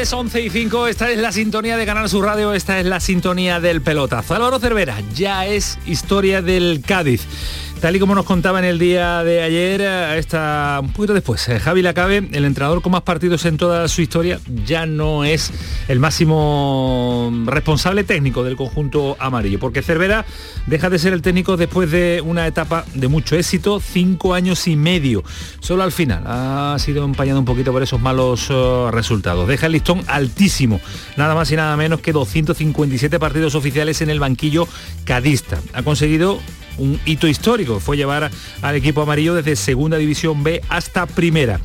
Noches, 11 y 5. Esta es la sintonía de Canal Sur Radio, esta es la sintonía del pelotazo. Álvaro Cervera ya es historia del Cádiz. Tal y como nos contaba en el día de ayer, está un poquito después, eh, Javi Lacabe, el entrenador con más partidos en toda su historia, ya no es el máximo responsable técnico del conjunto amarillo, porque Cervera deja de ser el técnico después de una etapa de mucho éxito, cinco años y medio. Solo al final ha sido empañado un poquito por esos malos eh, resultados. Deja el listón altísimo, nada más y nada menos que 257 partidos oficiales en el banquillo cadista. Ha conseguido un hito histórico, fue llevar al equipo amarillo desde Segunda División B hasta Primera.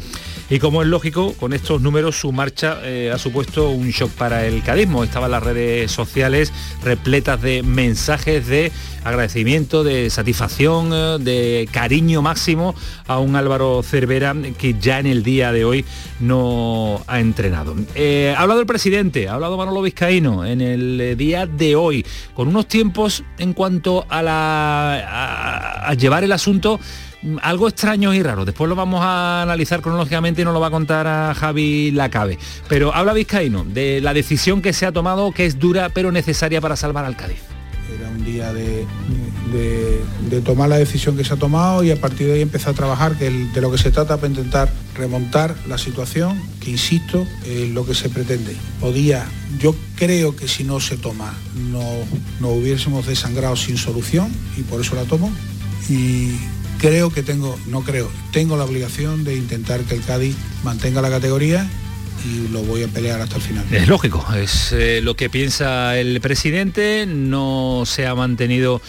Y como es lógico, con estos números su marcha eh, ha supuesto un shock para el cadismo. Estaban las redes sociales repletas de mensajes de agradecimiento, de satisfacción, eh, de cariño máximo a un Álvaro Cervera que ya en el día de hoy no ha entrenado. Eh, ha hablado el presidente, ha hablado Manolo Vizcaíno en el día de hoy, con unos tiempos en cuanto a, la, a llevar el asunto algo extraño y raro. Después lo vamos a analizar cronológicamente y nos lo va a contar a Javi Lacabe. Pero habla Vizcaíno de la decisión que se ha tomado, que es dura pero necesaria para salvar al Cádiz. Era un día de, tomar la decisión que se ha tomado y a partir de ahí empezar a trabajar, que de lo que se trata para intentar remontar la situación, que insisto, es lo que se pretende. Podía, yo creo que si no se toma, no, no hubiésemos desangrado sin solución y por eso la tomo. Y, creo que tengo, no creo, tengo la obligación de intentar que el Cádiz mantenga la categoría y lo voy a pelear hasta el final. Es lógico, es eh, lo que piensa el presidente, no se ha mantenido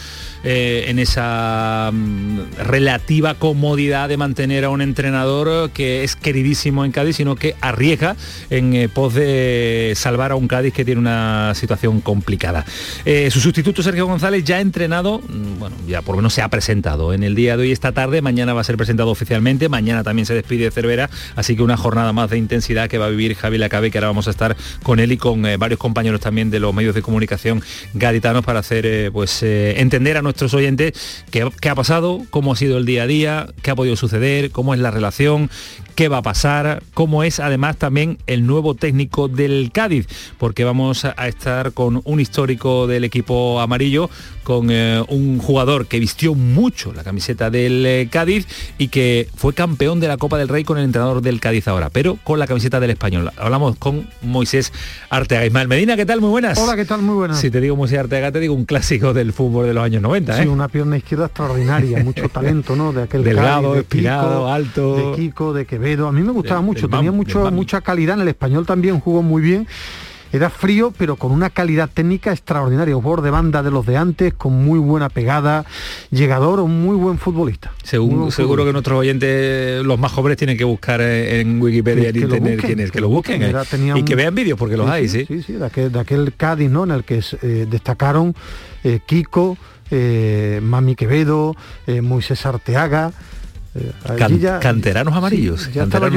eh, en esa mm, relativa comodidad de mantener a un entrenador que es queridísimo en Cádiz, sino que arriesga en eh, pos de salvar a un Cádiz que tiene una situación complicada. Eh, su sustituto Sergio González ya ha entrenado, mm, bueno, ya por lo menos se ha presentado en el día de hoy, esta tarde, mañana va a ser presentado oficialmente, mañana también se despide Cervera, así que una jornada más de intensidad que va a vivir Javi Lacabe, que ahora vamos a estar con él y con varios compañeros también de los medios de comunicación gaditanos para hacer, pues, entender a nuestros oyentes qué, qué ha pasado, cómo ha sido el día a día, qué ha podido suceder, cómo es la relación, qué va a pasar, cómo es además también el nuevo técnico del Cádiz, porque vamos a estar con un histórico del equipo amarillo, con eh, un jugador que vistió mucho la camiseta del eh, Cádiz y que fue campeón de la Copa del Rey con el entrenador del Cádiz ahora, pero con la camiseta del español. Hablamos con Moisés Arteaga. Ismael Medina, ¿qué tal? Muy buenas. Hola, ¿qué tal? Muy buenas. Si te digo Moisés Arteaga, te digo un clásico del fútbol de los años 90. ¿Eh? Sí, una pierna izquierda extraordinaria, mucho talento, ¿no? De aquel Delgado, Cádiz, alto. De Kiko, de Quevedo. A mí me gustaba mucho, tenía mucho, mucha calidad. En el español también jugó muy bien era frío, pero con una calidad técnica extraordinaria. Un de banda de los de antes, con muy buena pegada, llegador, un muy buen futbolista. seguro que nuestros oyentes, los más jóvenes, tienen que buscar en Wikipedia en internet quién es, que, lo busquen. Eh, y que vean vídeos, porque los hay, sí. Sí, sí, de aquel, Cádiz, ¿no? En el que eh, destacaron eh, Kiko, Mami Quevedo, Moisés Arteaga. Eh, canteranos amarillos. ya, estaba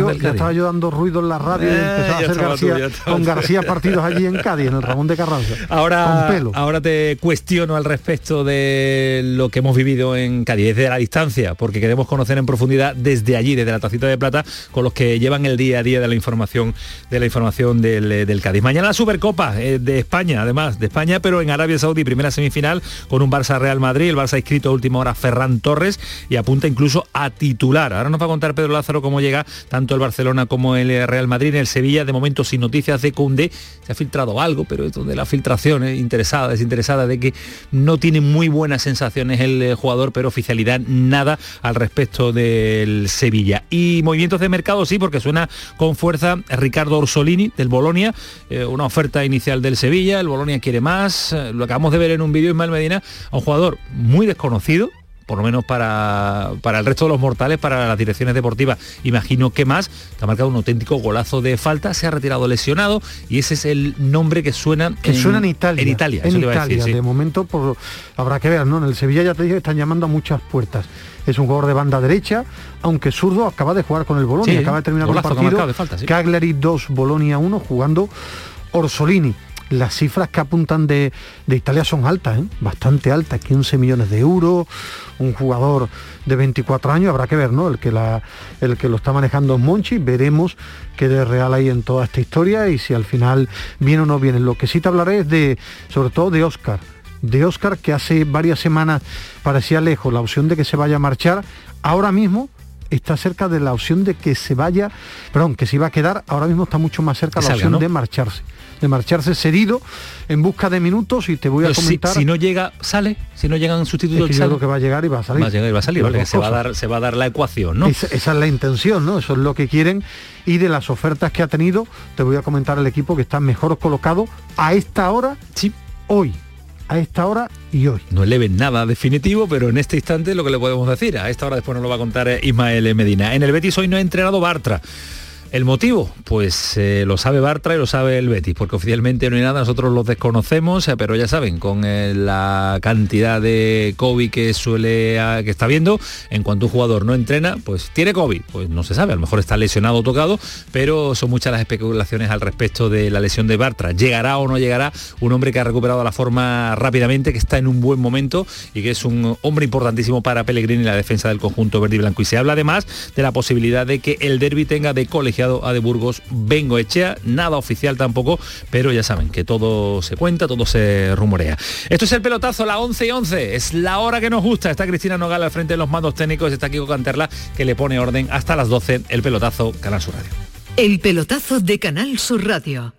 yo, dando ruido en la radio y eh, empezaba a hacer García, con García partidos allí en Cádiz, en el Ramón de Carranza. Ahora, ahora te cuestiono al respecto de lo que hemos vivido en Cádiz, desde la distancia, porque queremos conocer en profundidad desde allí, desde la tacita de plata, con los que llevan el día a día de la información de la información del, eh, del Cádiz. Mañana la Supercopa de España, además de España, pero en Arabia Saudí, primera semifinal con un Barça Real Madrid, el Barça inscrito a última hora Ferran Torres y apunta incluso a ti Ahora nos va a contar Pedro Lázaro cómo llega tanto el Barcelona como el Real Madrid. En el Sevilla, de momento sin noticias de Koundé, se ha filtrado algo, pero esto de la filtración es interesada, desinteresada, de que no tiene muy buenas sensaciones el eh, jugador, pero oficialidad nada al respecto del Sevilla. Y movimientos de mercado sí, porque suena con fuerza Ricardo Orsolini del Bolonia, eh, una oferta inicial del Sevilla, el Bolonia quiere más, eh, lo acabamos de ver en un vídeo Ismael Medina, un jugador muy desconocido, por lo menos para, para el resto de los mortales, para las direcciones deportivas, imagino que más, que ha marcado un auténtico golazo de falta, se ha retirado lesionado y ese es el nombre que suena que suena en Italia. En Italia, en Italia. de momento por, habrá que ver, ¿no? En el Sevilla ya te dije que están llamando a muchas puertas. Es un jugador de banda derecha, aunque zurdo acaba de jugar con el Bolonia, acaba de terminar el partido. De falta, Cagliari 2, Bolonia 1, jugando Orsolini las cifras que apuntan de, Italia son altas, ¿eh? bastante altas, 15 millones de euros, un jugador de 24 años, habrá que ver, ¿no? El que, la, el que lo está manejando es Monchi, veremos qué de real hay en toda esta historia y si al final viene o no viene. Lo que sí te hablaré es de, sobre todo de Oscar, de Oscar que hace varias semanas parecía lejos la opción de que se vaya a marchar, ahora mismo está cerca de la opción de que se vaya, perdón, que se iba a quedar, ahora mismo está mucho más cerca la opción de marcharse de marcharse cedido en busca de minutos y te voy a comentar. Si, no llega, sale, si no llegan sustitutos, es que que va a llegar y va a salir. Va a llegar y va a salir, vale, se va a dar, se va a dar la ecuación, ¿no? Esa, es la intención, ¿no? Eso es lo que quieren. Y de las ofertas que ha tenido, te voy a comentar el equipo que está mejor colocado a esta hora, sí. hoy a esta hora y hoy. No le ven nada definitivo, pero en este instante lo que le podemos decir. A esta hora después nos lo va a contar eh, Ismael Medina. En el Betis hoy no ha entrenado Bartra. ¿El motivo? Pues eh, lo sabe Bartra y lo sabe el Betis, porque oficialmente no hay nada, nosotros lo desconocemos, eh, pero ya saben, con eh, la cantidad de COVID que suele que está viendo, en cuanto un jugador no entrena, pues tiene COVID, pues no se sabe, a lo mejor está lesionado o tocado, pero son muchas las especulaciones al respecto de la lesión de Bartra. ¿Llegará o no llegará un hombre que ha recuperado la forma rápidamente, que está en un buen momento y que es un hombre importantísimo para Pellegrini y la defensa del conjunto verde y blanco? Y se habla además de la posibilidad de que el derby tenga de colegio a de Burgos Bengo Echea, nada oficial tampoco, pero ya saben que todo se cuenta, todo se rumorea. Esto es el pelotazo, la 11 y 11, es la hora que nos gusta, está Cristina Nogal al frente de los mandos técnicos, está Kiko Canterla que le pone orden hasta las 12, el pelotazo, Canal Sur Radio. El pelotazo de Canal Sur Radio.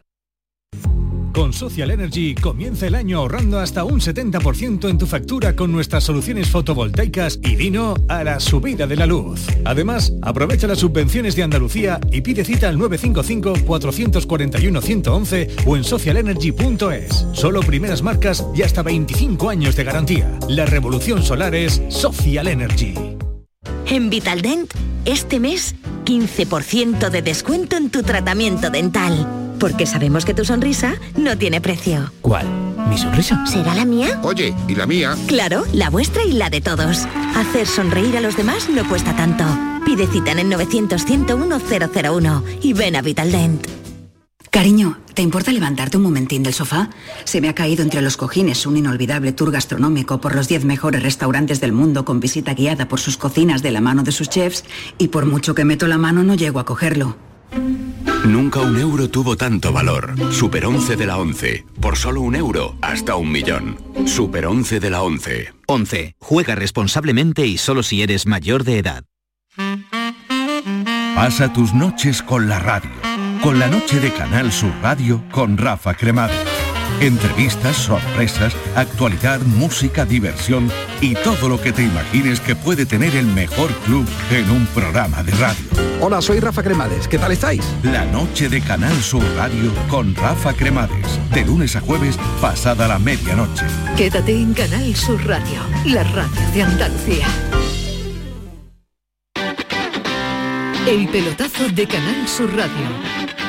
Con Social Energy comienza el año ahorrando hasta un 70% en tu factura con nuestras soluciones fotovoltaicas y vino a la subida de la luz. Además, aprovecha las subvenciones de Andalucía y pide cita al 955-441-111 o en socialenergy.es. Solo primeras marcas y hasta 25 años de garantía. La revolución solar es Social Energy. En Vitaldent, este mes, 15% de descuento en tu tratamiento dental. Porque sabemos que tu sonrisa no tiene precio. ¿Cuál? ¿Mi sonrisa? ¿Será la mía? Oye, ¿y la mía? Claro, la vuestra y la de todos. Hacer sonreír a los demás no cuesta tanto. Pide cita en el 900 101 001 y ven a Vitaldent. Cariño, ¿te importa levantarte un momentín del sofá? Se me ha caído entre los cojines un inolvidable tour gastronómico por los 10 mejores restaurantes del mundo con visita guiada por sus cocinas de la mano de sus chefs y por mucho que meto la mano no llego a cogerlo. Nunca un euro tuvo tanto valor. Super 11 de la 11. Por solo un euro, hasta un millón. Super 11 de la 11. 11. Juega responsablemente y solo si eres mayor de edad. Pasa tus noches con la radio. Con la noche de Canal Sur Radio con Rafa Cremades. Entrevistas, sorpresas, actualidad, música, diversión y todo lo que te imagines que puede tener el mejor club en un programa de radio. Hola, soy Rafa Cremades. ¿Qué tal estáis? La noche de Canal Sur Radio con Rafa Cremades. De lunes a jueves, pasada la medianoche. Quédate en Canal Sur Radio, la radio de Andalucía. El pelotazo de Canal Sur Radio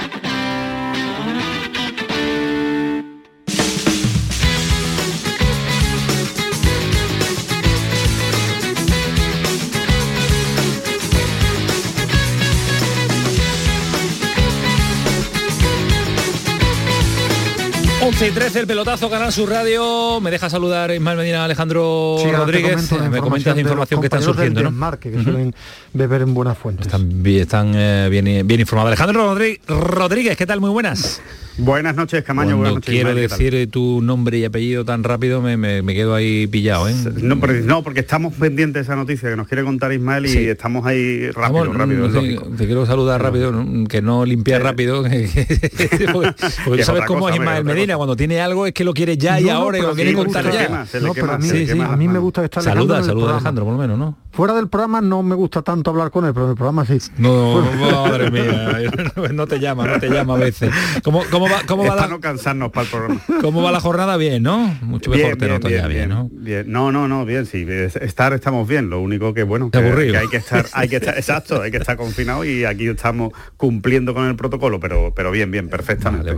11 y 13, el pelotazo, Canal Sur Radio. Me deja saludar Ismael Medina Alejandro Rodríguez. me comentas la información que están surgiendo, ¿no? que suelen beber en buenas fuentes. Están, están eh, bien, bien informados. Alejandro Rodríguez, ¿qué tal? Muy buenas. Buenas noches, Camaño. Cuando quiero decir tu nombre y apellido tan rápido me, me, quedo ahí pillado, ¿eh? No porque, no, porque estamos pendientes de esa noticia que nos quiere contar Ismael y estamos ahí rápido, rápido. te, quiero saludar rápido, que no limpiar rápido. porque, tú sabes cómo es Ismael Medina, cuando tiene algo es que lo quiere ya y ahora y lo quiere contar ya. No, pero a mí, a mí me gusta estar Saluda, saluda Alejandro, por lo menos, ¿no? Fuera del programa no me gusta tanto hablar con él, pero en el programa sí. No, madre mía, no te llama, no te llama a veces. ¿Cómo, cómo va, cómo va la... no cansarnos para el programa. ¿Cómo va la jornada? Bien, ¿no? Mucho mejor te noto ya bien, ¿no? Bien. No, no, no, bien, sí. Estar estamos bien. Lo único que, bueno, que, que hay que estar, hay que estar, exacto, hay que estar confinado y aquí estamos cumpliendo con el protocolo, pero, pero bien, bien, perfectamente.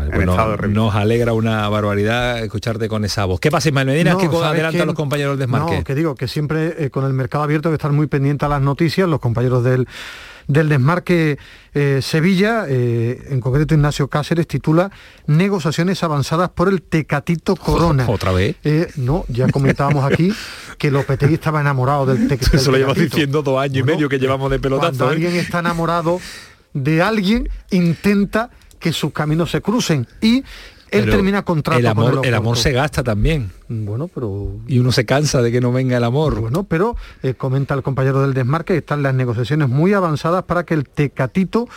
nos alegra una barbaridad escucharte con esa voz. ¿Qué pasa, Ismael Medina? ¿Qué adelanta los compañeros del desmarque? No, que digo que siempre eh, con el mercado abierto que estar muy pendiente a las noticias, los compañeros del del desmarque eh, Sevilla, eh, en concreto Ignacio Cáceres, titula Negociaciones avanzadas por el Tecatito Corona. ¿Otra vez? no, ya comentábamos aquí que Lopetegui estaba enamorado del, Tecatito. Eso lo llevas diciendo dos años y medio que llevamos de pelotazo. Cuando alguien está enamorado de alguien, intenta que sus caminos se crucen y él termina contrato el amor, el, amor se gasta también. Bueno, pero... Y uno se cansa de que no venga el amor. Bueno, pero eh, comenta el compañero del desmarque, están las negociaciones muy avanzadas para que el Tecatito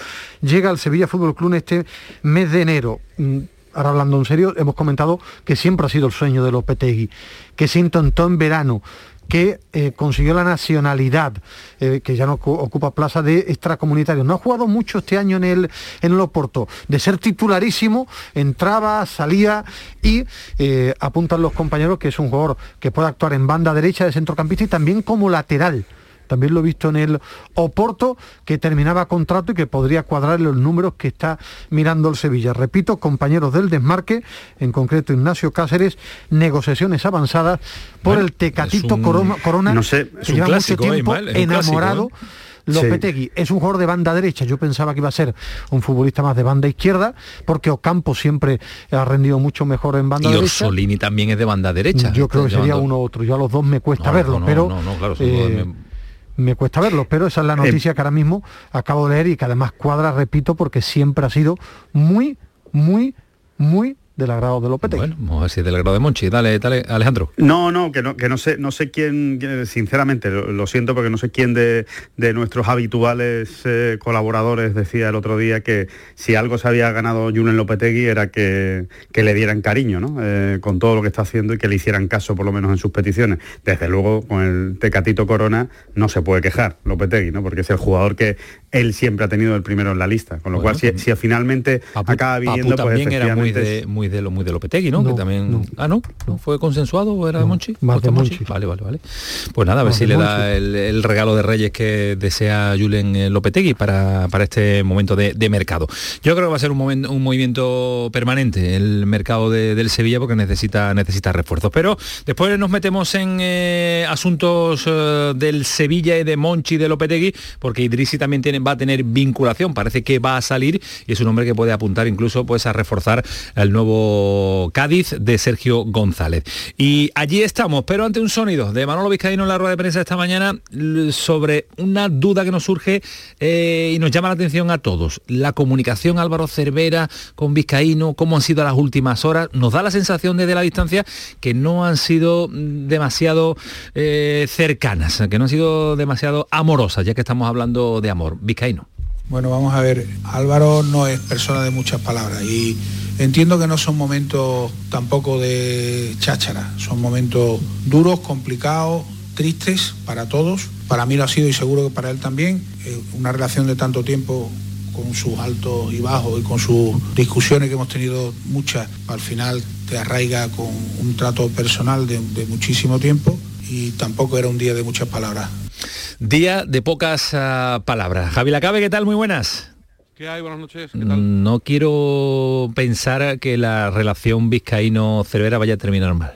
llegue al Sevilla Fútbol Club este mes de enero. Mm, ahora hablando en serio, hemos comentado que siempre ha sido el sueño de Lopetegui, que se intentó en verano, que eh, consiguió la nacionalidad, eh, que ya no ocupa plaza de extracomunitario. No ha jugado mucho este año en el, en el Oporto. De ser titularísimo, entraba, salía y eh, apuntan los compañeros que es un jugador que puede actuar en banda derecha de centrocampista y también como lateral también lo he visto en el Oporto, que terminaba contrato y que podría cuadrar los números que está mirando el Sevilla. Repito, compañeros del desmarque, en concreto Ignacio Cáceres, negociaciones avanzadas por el Tecatito Corona, no sé, que lleva mucho tiempo enamorado. Lopetegui es un jugador de banda derecha. Yo pensaba que iba a ser un futbolista más de banda izquierda, porque Ocampo siempre ha rendido mucho mejor en banda derecha. Y Orsolini también es de banda derecha. Yo creo que sería uno u otro. Yo a los dos me cuesta verlo, pero me cuesta verlo, pero esa es la eh, noticia que ahora mismo acabo de leer y que además cuadra, repito, porque siempre ha sido muy, muy, muy del agrado de Lopetegui. Bueno, vamos a ver si es del agrado de Monchi. Dale, dale, Alejandro. No, no, que no, que no sé, no sé quién, sinceramente, lo, siento porque no sé quién de, nuestros habituales eh, colaboradores decía el otro día que si algo se había ganado Julen Lopetegui era que, le dieran cariño, ¿no? Eh, con todo lo que está haciendo y que le hicieran caso por lo menos en sus peticiones. Desde luego, con el Tecatito Corona no se puede quejar Lopetegui, ¿no? Porque es el jugador que él siempre ha tenido el primero en la lista. Con lo cual, si, si, finalmente acaba viniendo, pues también era muy de, muy de lo muy de Lopetegui, ¿no? que también. Ah, no, no fue consensuado o era de Monchi. Más de Monchi. Vale, vale, vale. Pues nada, a ver si le da el, regalo de Reyes que desea Julen eh, Lopetegui para, para este momento de, mercado. Yo creo que va a ser un, momento, un movimiento permanente el mercado del Sevilla porque necesita, necesita refuerzos. Pero después nos metemos en eh, asuntos eh, del Sevilla y de Monchi y de Lopetegui, porque Idrisi también tiene va a tener vinculación, parece que va a salir y es un hombre que puede apuntar incluso pues a reforzar el nuevo Cádiz de Sergio González. Y allí estamos, pero ante un sonido de Manolo Vizcaíno en la rueda de prensa esta mañana sobre una duda que nos surge eh, y nos llama la atención a todos. La comunicación Álvaro Cervera con Vizcaíno, cómo han sido las últimas horas, nos da la sensación desde la distancia que no han sido demasiado eh, cercanas, que no han sido demasiado amorosas, ya que estamos hablando de amor. Vizcaíno. Bueno, vamos a ver, Álvaro no es persona de muchas palabras y entiendo que no son momentos tampoco de cháchara, son momentos duros, complicados, tristes para todos. Para mí lo ha sido y seguro que para él también. Eh, una relación de tanto tiempo con sus altos y bajos y con sus discusiones que hemos tenido muchas, al final te arraiga con un trato personal de, muchísimo tiempo y tampoco era un día de muchas palabras. Día de pocas uh, palabras. Javi Lacabe, ¿qué tal? Muy buenas. ¿Qué hay? Buenas noches. ¿Qué tal? No quiero pensar que la relación vizcaíno-cervera vaya a terminar mal.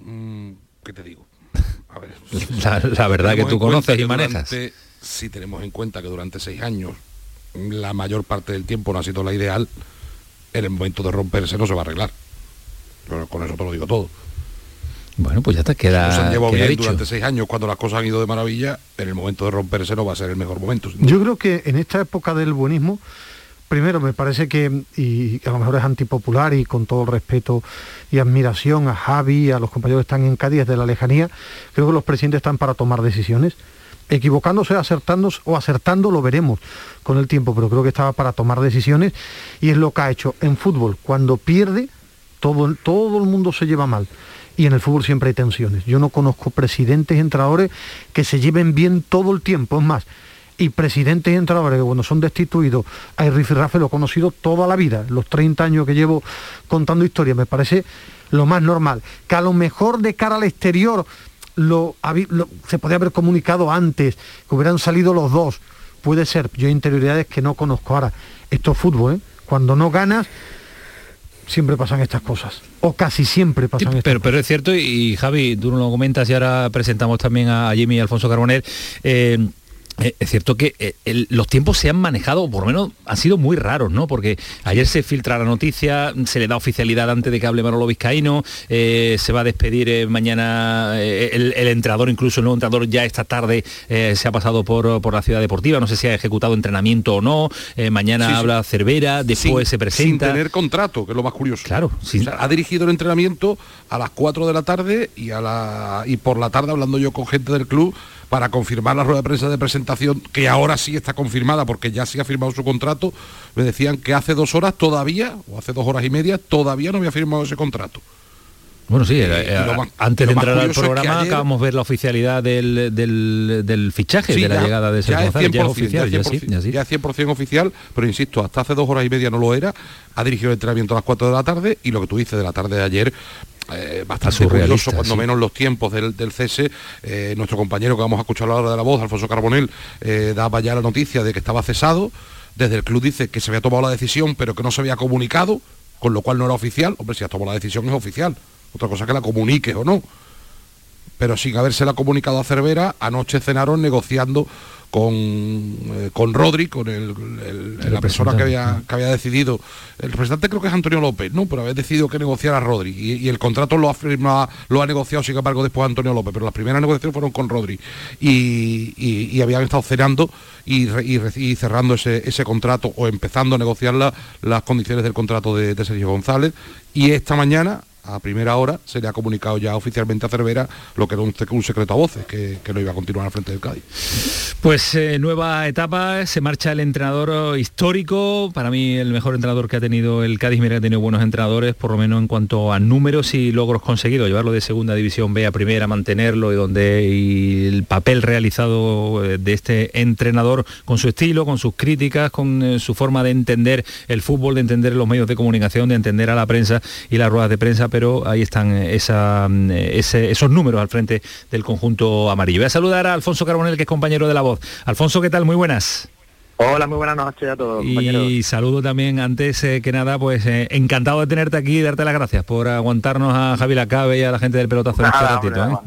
Mm, ¿Qué te digo? A ver, la, la verdad que tú conoces y manejas. Durante, si tenemos en cuenta que durante seis años la mayor parte del tiempo no ha sido la ideal, en el momento de romperse no se va a arreglar. con eso te lo digo todo. Bueno, pues ya te queda. Nos han llevado bien durante seis años cuando las cosas han ido de maravilla. En el momento de romperse no va a ser el mejor momento. Yo creo que en esta época del buenismo primero me parece que, y a lo mejor es antipopular y con todo el respeto y admiración a Javi, a los compañeros que están en Cádiz de la lejanía, creo que los presidentes están para tomar decisiones. Equivocándose, acertándose o acertando lo veremos con el tiempo, pero creo que estaba para tomar decisiones y es lo que ha hecho en fútbol. Cuando pierde, todo, todo el mundo se lleva mal y en el fútbol siempre hay tensiones. Yo no conozco presidentes y entrenadores que se lleven bien todo el tiempo, es más, y presidentes y entrenadores que cuando son destituidos, a Rafe lo he conocido toda la vida, los 30 años que llevo contando historias, me parece lo más normal. Que a lo mejor de cara al exterior lo, se podría haber comunicado antes, que hubieran salido los dos, puede ser, yo interioridades que no conozco ahora. Esto es fútbol, ¿eh? Cuando no ganas, siempre pasan estas cosas. O casi siempre pasan estas pero, cosas. Pero es cierto, y, Javi, tú lo comentas y ahora presentamos también a Jimmy y Alfonso Carbonell. Eh, eh, es cierto que eh, los tiempos se han manejado, o por lo menos han sido muy raros, ¿no? Porque ayer se filtra la noticia, se le da oficialidad antes de que hable Manolo Vizcaíno, eh, se va a despedir mañana el, entrenador, incluso el nuevo entrenador ya esta tarde se ha pasado por, la ciudad deportiva, no sé si ha ejecutado entrenamiento o no, mañana habla Cervera, después se presenta. Sin tener contrato, que es lo más curioso. Claro, ha dirigido el entrenamiento a las 4 de la tarde y, a la, y por la tarde hablando yo con gente del club para confirmar la rueda de prensa de presentación, que ahora sí está confirmada porque ya sí ha firmado su contrato, me decían que hace dos horas todavía, o hace dos horas y media, todavía no había firmado ese contrato. Bueno, sí, antes de entrar al programa acabamos de ver la oficialidad del, fichaje, de la llegada de ese ya, es 100%, oficial, ya, 100%, oficial, pero insisto, hasta hace dos horas y media no lo era, ha dirigido el entrenamiento a las 4 de la tarde y lo que tú dices de la tarde de ayer, eh, bastante curioso, cuando menos los tiempos del, cese. Eh, nuestro compañero que vamos a escuchar a la hora de la voz, Alfonso Carbonel, eh, daba ya la noticia de que estaba cesado. Desde el club dice que se había tomado la decisión, pero que no se había comunicado, con lo cual no era oficial. Hombre, si has tomado la decisión es oficial. Otra cosa que la comunique o no. Pero sin habérsela comunicado a Cervera, anoche cenaron negociando con, eh, con Rodri, con la persona que había, que había decidido, el representante creo que es Antonio López, ¿no? Pero había decidido que negociara a Rodri. Y, el contrato lo ha, firmado, lo ha negociado sin embargo después Antonio López, pero las primeras negociaciones fueron con Rodri. Y, habían estado cenando y, cerrando ese, ese, contrato o empezando a negociar las condiciones del contrato de Sergio González. Y esta mañana a primera hora se le ha comunicado ya oficialmente a Cervera lo que era un, secreto a voces, que, que, no iba a continuar al frente del Cádiz. Pues eh, nueva etapa, se marcha el entrenador histórico, para mí el mejor entrenador que ha tenido el Cádiz, mira ha tenido buenos entrenadores, por lo menos en cuanto a números y logros conseguidos, llevarlo de segunda división B a primera, mantenerlo y donde el papel realizado eh, de este entrenador con su estilo, con sus críticas, con eh, su forma de entender el fútbol, de entender los medios de comunicación, de entender a la prensa y las ruedas de prensa pero ahí están eh, eh, esos números al frente del conjunto amarillo. Voy a saludar a Alfonso Carbonel, que es compañero de la voz. Alfonso, ¿qué tal? Muy buenas. Hola, muy buenas noches a todos. Y saludo también, antes eh, que nada, pues encantado de tenerte aquí y darte las gracias por aguantarnos a Javi Lacabe y a la gente del pelotazo este ratito.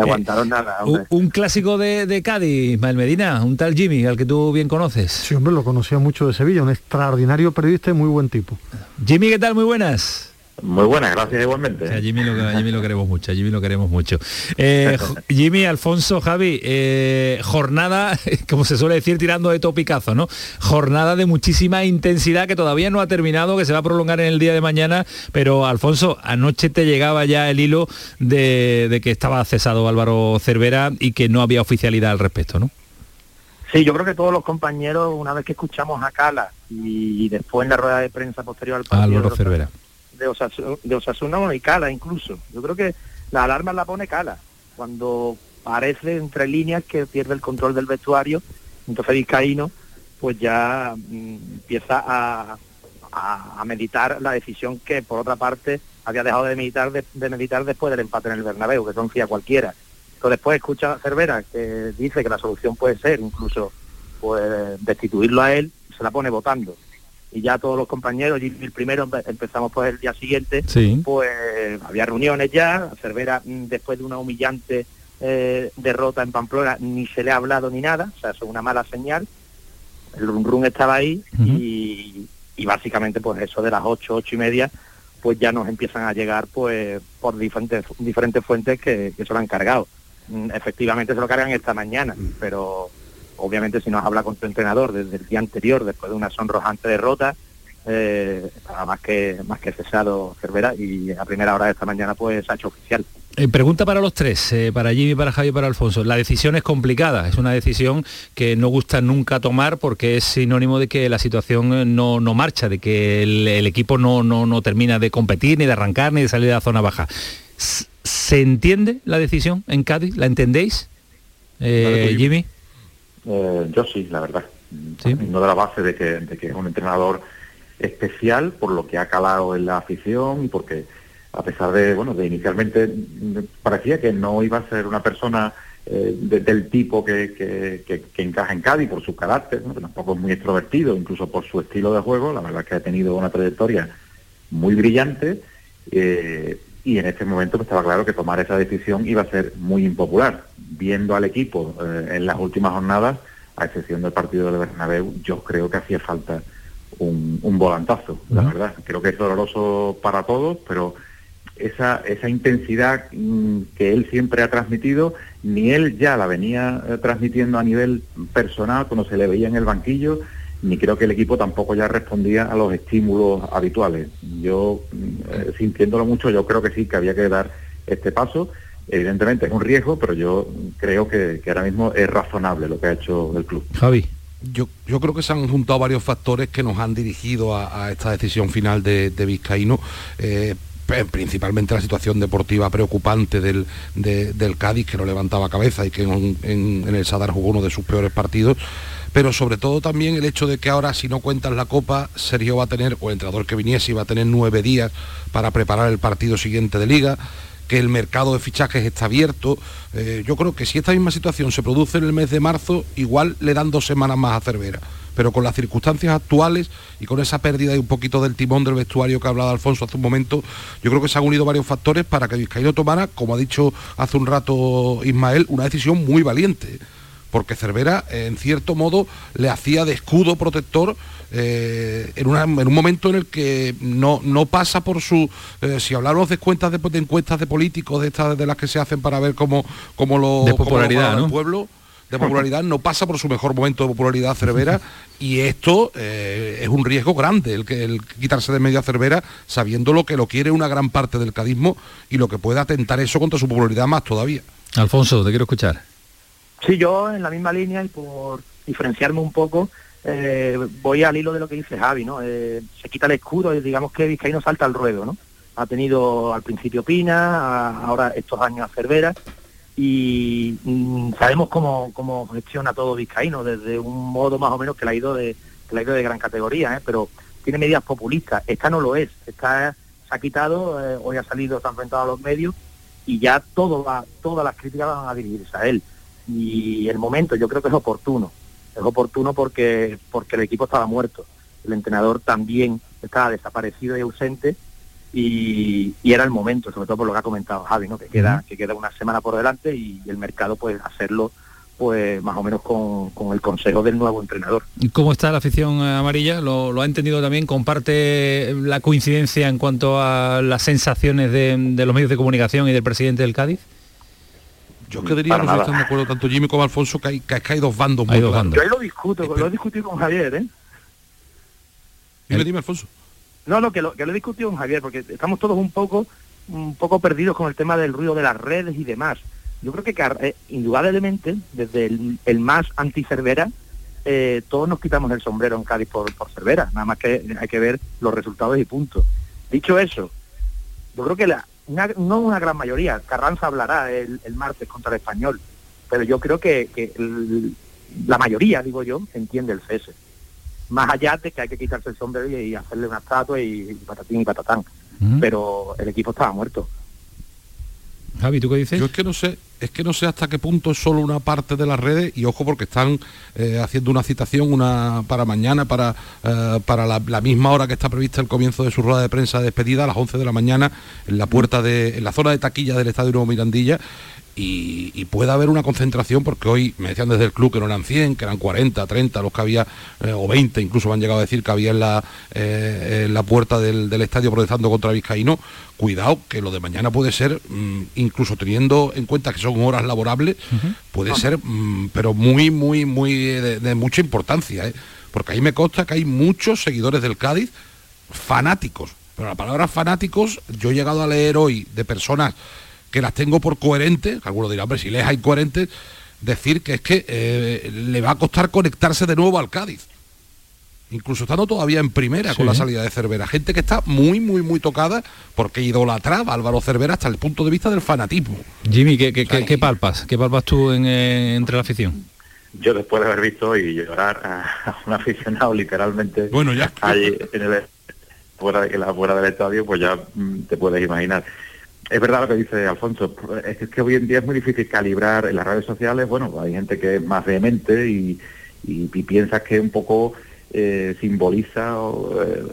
aguantaron nada. Un, clásico de, de, Cádiz, Ismael Medina, un tal Jimmy, al que tú bien conoces. Sí, hombre, lo conocía mucho de Sevilla, un extraordinario periodista y muy buen tipo. Jimmy, ¿qué tal? Muy buenas. Muy buenas, gracias igualmente. a Jimmy, lo, queremos mucho, a Jimmy lo queremos mucho. Eh, Jimmy, Alfonso, Javi, eh, jornada, como se suele decir, tirando de topicazo, ¿no? Jornada de muchísima intensidad que todavía no ha terminado, que se va a prolongar en el día de mañana, pero Alfonso, anoche te llegaba ya el hilo de, que estaba cesado Álvaro Cervera y que no había oficialidad al respecto, ¿no? Sí, yo creo que todos los compañeros, una vez que escuchamos a Cala y después en la rueda de prensa posterior al partido... Álvaro Cervera de, Osasuna, y Cala incluso. Yo creo que la alarma la pone Cala, cuando parece entre líneas que pierde el control del vestuario, entonces Vizcaíno pues ya mm, empieza a, a, meditar la decisión que por otra parte había dejado de meditar de, meditar después del empate en el Bernabéu, que confía cualquiera. Entonces después escucha a Cervera que dice que la solución puede ser incluso pues destituirlo a él, se la pone votando y ya todos los compañeros, y el primero empezamos pues el día siguiente, pues había reuniones ya, Cervera mm, después de una humillante eh, derrota en Pamplona ni se le ha hablado ni nada, o sea, es una mala señal, el run run estaba ahí y, básicamente pues eso de las ocho, ocho y media, pues ya nos empiezan a llegar pues por diferentes, diferentes fuentes que, que se lo han cargado. Mm, efectivamente se lo cargan esta mañana, pero obviamente si nos habla con tu entrenador desde el día anterior, después de una sonrojante derrota, eh, más que más que cesado Cervera y a primera hora de esta mañana pues ha hecho oficial. Eh, pregunta para los tres, eh, para Jimmy, para Javi y para Alfonso. La decisión es complicada, es una decisión que no gusta nunca tomar porque es sinónimo de que la situación eh, no, no marcha, de que el, equipo no, no, no, termina de competir, ni de arrancar, ni de salir de la zona baja. ¿Se entiende la decisión en Cádiz? ¿La entendéis, Jimmy? Yo sí, la verdad. No de la base de que, de que es un entrenador especial por lo que ha calado en la afición y porque a pesar de, bueno, de inicialmente parecía que no iba a ser una persona eh, del tipo que, encaja en Cádiz por su carácter, tampoco es muy extrovertido, incluso por su estilo de juego, la verdad es que ha tenido una trayectoria muy brillante. Eh, y en este momento estaba claro que tomar esa decisión iba a ser muy impopular. Viendo al equipo eh, en las últimas jornadas, a excepción del partido del Bernabéu, yo creo que hacía falta un, volantazo, la verdad. Creo que es doloroso para todos, pero esa, esa intensidad mm, que él siempre ha transmitido, ni él ya la venía eh, transmitiendo a nivel personal cuando se le veía en el banquillo, ni creo que el equipo tampoco ya respondía a los estímulos habituales. Yo, eh, sintiéndolo mucho, yo creo que sí, que había que dar este paso. Evidentemente es un riesgo, pero yo creo que, ahora mismo es razonable lo que ha hecho el club. Javi. Yo, yo, creo que se han juntado varios factores que nos han dirigido a, esta decisión final de, Vizcaíno. Eh, principalmente la situación deportiva preocupante del, Cádiz, que no levantaba cabeza y que en, el Sadar jugó uno de sus peores partidos pero sobre todo también el hecho de que ahora si no cuentas la Copa, Sergio va a tener, o el entrenador que viniese, va a tener nueve días para preparar el partido siguiente de liga, que el mercado de fichajes está abierto. Eh, yo creo que si esta misma situación se produce en el mes de marzo, igual le dan dos semanas más a Cervera pero con las circunstancias actuales y con esa pérdida de un poquito del timón del vestuario que ha hablado Alfonso hace un momento, yo creo que se han unido varios factores para que Vizcaíno tomara, como ha dicho hace un rato Ismael, una decisión muy valiente porque Cervera en cierto modo le hacía de escudo protector eh, en, un momento en el que no, no pasa por su eh, si hablamos de cuentas de, encuestas de políticos de estas de las que se hacen para ver cómo, cómo lo de popularidad el pueblo de popularidad, no pasa por su mejor momento de popularidad Cervera y esto eh, es un riesgo grande, el, que, el quitarse de medio a Cervera sabiendo lo que lo quiere una gran parte del cadismo y lo que puede atentar eso contra su popularidad más todavía. Alfonso, te quiero escuchar. Sí, yo en la misma línea y por diferenciarme un poco, eh, voy al hilo de lo que dice Javi, ¿no? Eh, se quita el escudo y digamos que Vizcaíno salta al ruedo, ¿no? Ha tenido al principio Pina, ahora estos años a Cervera, y mm, sabemos cómo, cómo, gestiona todo Vizcaíno, desde un modo más o menos que le ha ido de, que ido de gran categoría, ¿eh? pero tiene medidas populistas. Esta no lo es, esta se ha quitado, eh, hoy ha salido, se ha enfrentado a los medios y ya todo va, todas las críticas van a dirigirse a él. Y el momento yo creo que es oportuno, es oportuno porque, porque el equipo estaba muerto, el entrenador también estaba desaparecido y ausente y, era el momento, sobre todo por lo que ha comentado Javi, ¿no? que queda, que queda una semana por delante y el mercado pues hacerlo pues más o menos con, el consejo del nuevo entrenador. ¿Y cómo está la afición amarilla? ¿Lo, ha entendido también? ¿Comparte la coincidencia en cuanto a las sensaciones de, los medios de comunicación y del presidente del Cádiz? Yo que diría, no están de acuerdo tanto Jimmy como Alfonso, que hay, que hay dos bandos. Hay dos bandos. Yo lo discuto, lo he discutido con Javier, ¿eh? Dime, dime, Alfonso. No, no, que lo, que lo he discutido con Javier, porque estamos todos un poco, un poco perdidos con el tema del ruido de las redes y demás. Yo creo que eh, indudablemente, desde el, más anti-Cervera, eh, todos nos quitamos el sombrero en Cádiz por, por Cervera, nada más que hay que ver los resultados y punto. Dicho eso, yo creo que la, no una gran mayoría, Carranza hablará el, martes contra el español, pero yo creo que, la mayoría, digo yo, entiende el cese más allá de que hay que quitarse el sombrero y, hacerle una estatua y, patatín y patatán. Pero el equipo estaba muerto. Javi, ¿tú qué dices? Yo es que no sé, es que no sé hasta qué punto es solo una parte de las redes y ojo porque están eh, haciendo una citación una para mañana para, eh, para la, misma hora que está prevista el comienzo de su rueda de prensa de despedida a las 11 de la mañana en la puerta de en la zona de taquilla del Estadio Nuevo Mirandilla y, pueda haber una concentración, porque hoy me decían desde el club que no eran 100, que eran 40, 30 los que había, eh, o 20, incluso me han llegado a decir que había en la, eh, en la puerta del, estadio protestando contra Vizcaíno. Cuidado, que lo de mañana puede ser, mm, incluso teniendo en cuenta que son horas laborables, puede ser, mm, pero muy, muy, muy de, mucha importancia, ¿eh? porque ahí me consta que hay muchos seguidores del Cádiz fanáticos. Pero la palabra fanáticos, yo he llegado a leer hoy de personas que las tengo por coherentes, algunos dirán, hombre, si les hay coherentes, decir que es que eh, le va a costar conectarse de nuevo al Cádiz. Incluso estando todavía en primera con la salida de Cervera. Gente que está muy, muy, muy tocada porque idolatraba a Álvaro Cervera hasta el punto de vista del fanatismo. Jimmy, ¿qué, palpas? ¿Qué palpas tú eh, entre la afición? Yo después de haber visto y llorar a, un aficionado literalmente bueno, ya. allí en el, fuera, de, la, fuera del estadio, pues ya mm, te puedes imaginar es verdad lo que dice Alfonso, es que hoy en día es muy difícil calibrar en las redes sociales, bueno, hay gente que es más vehemente y, piensa que un poco eh, simboliza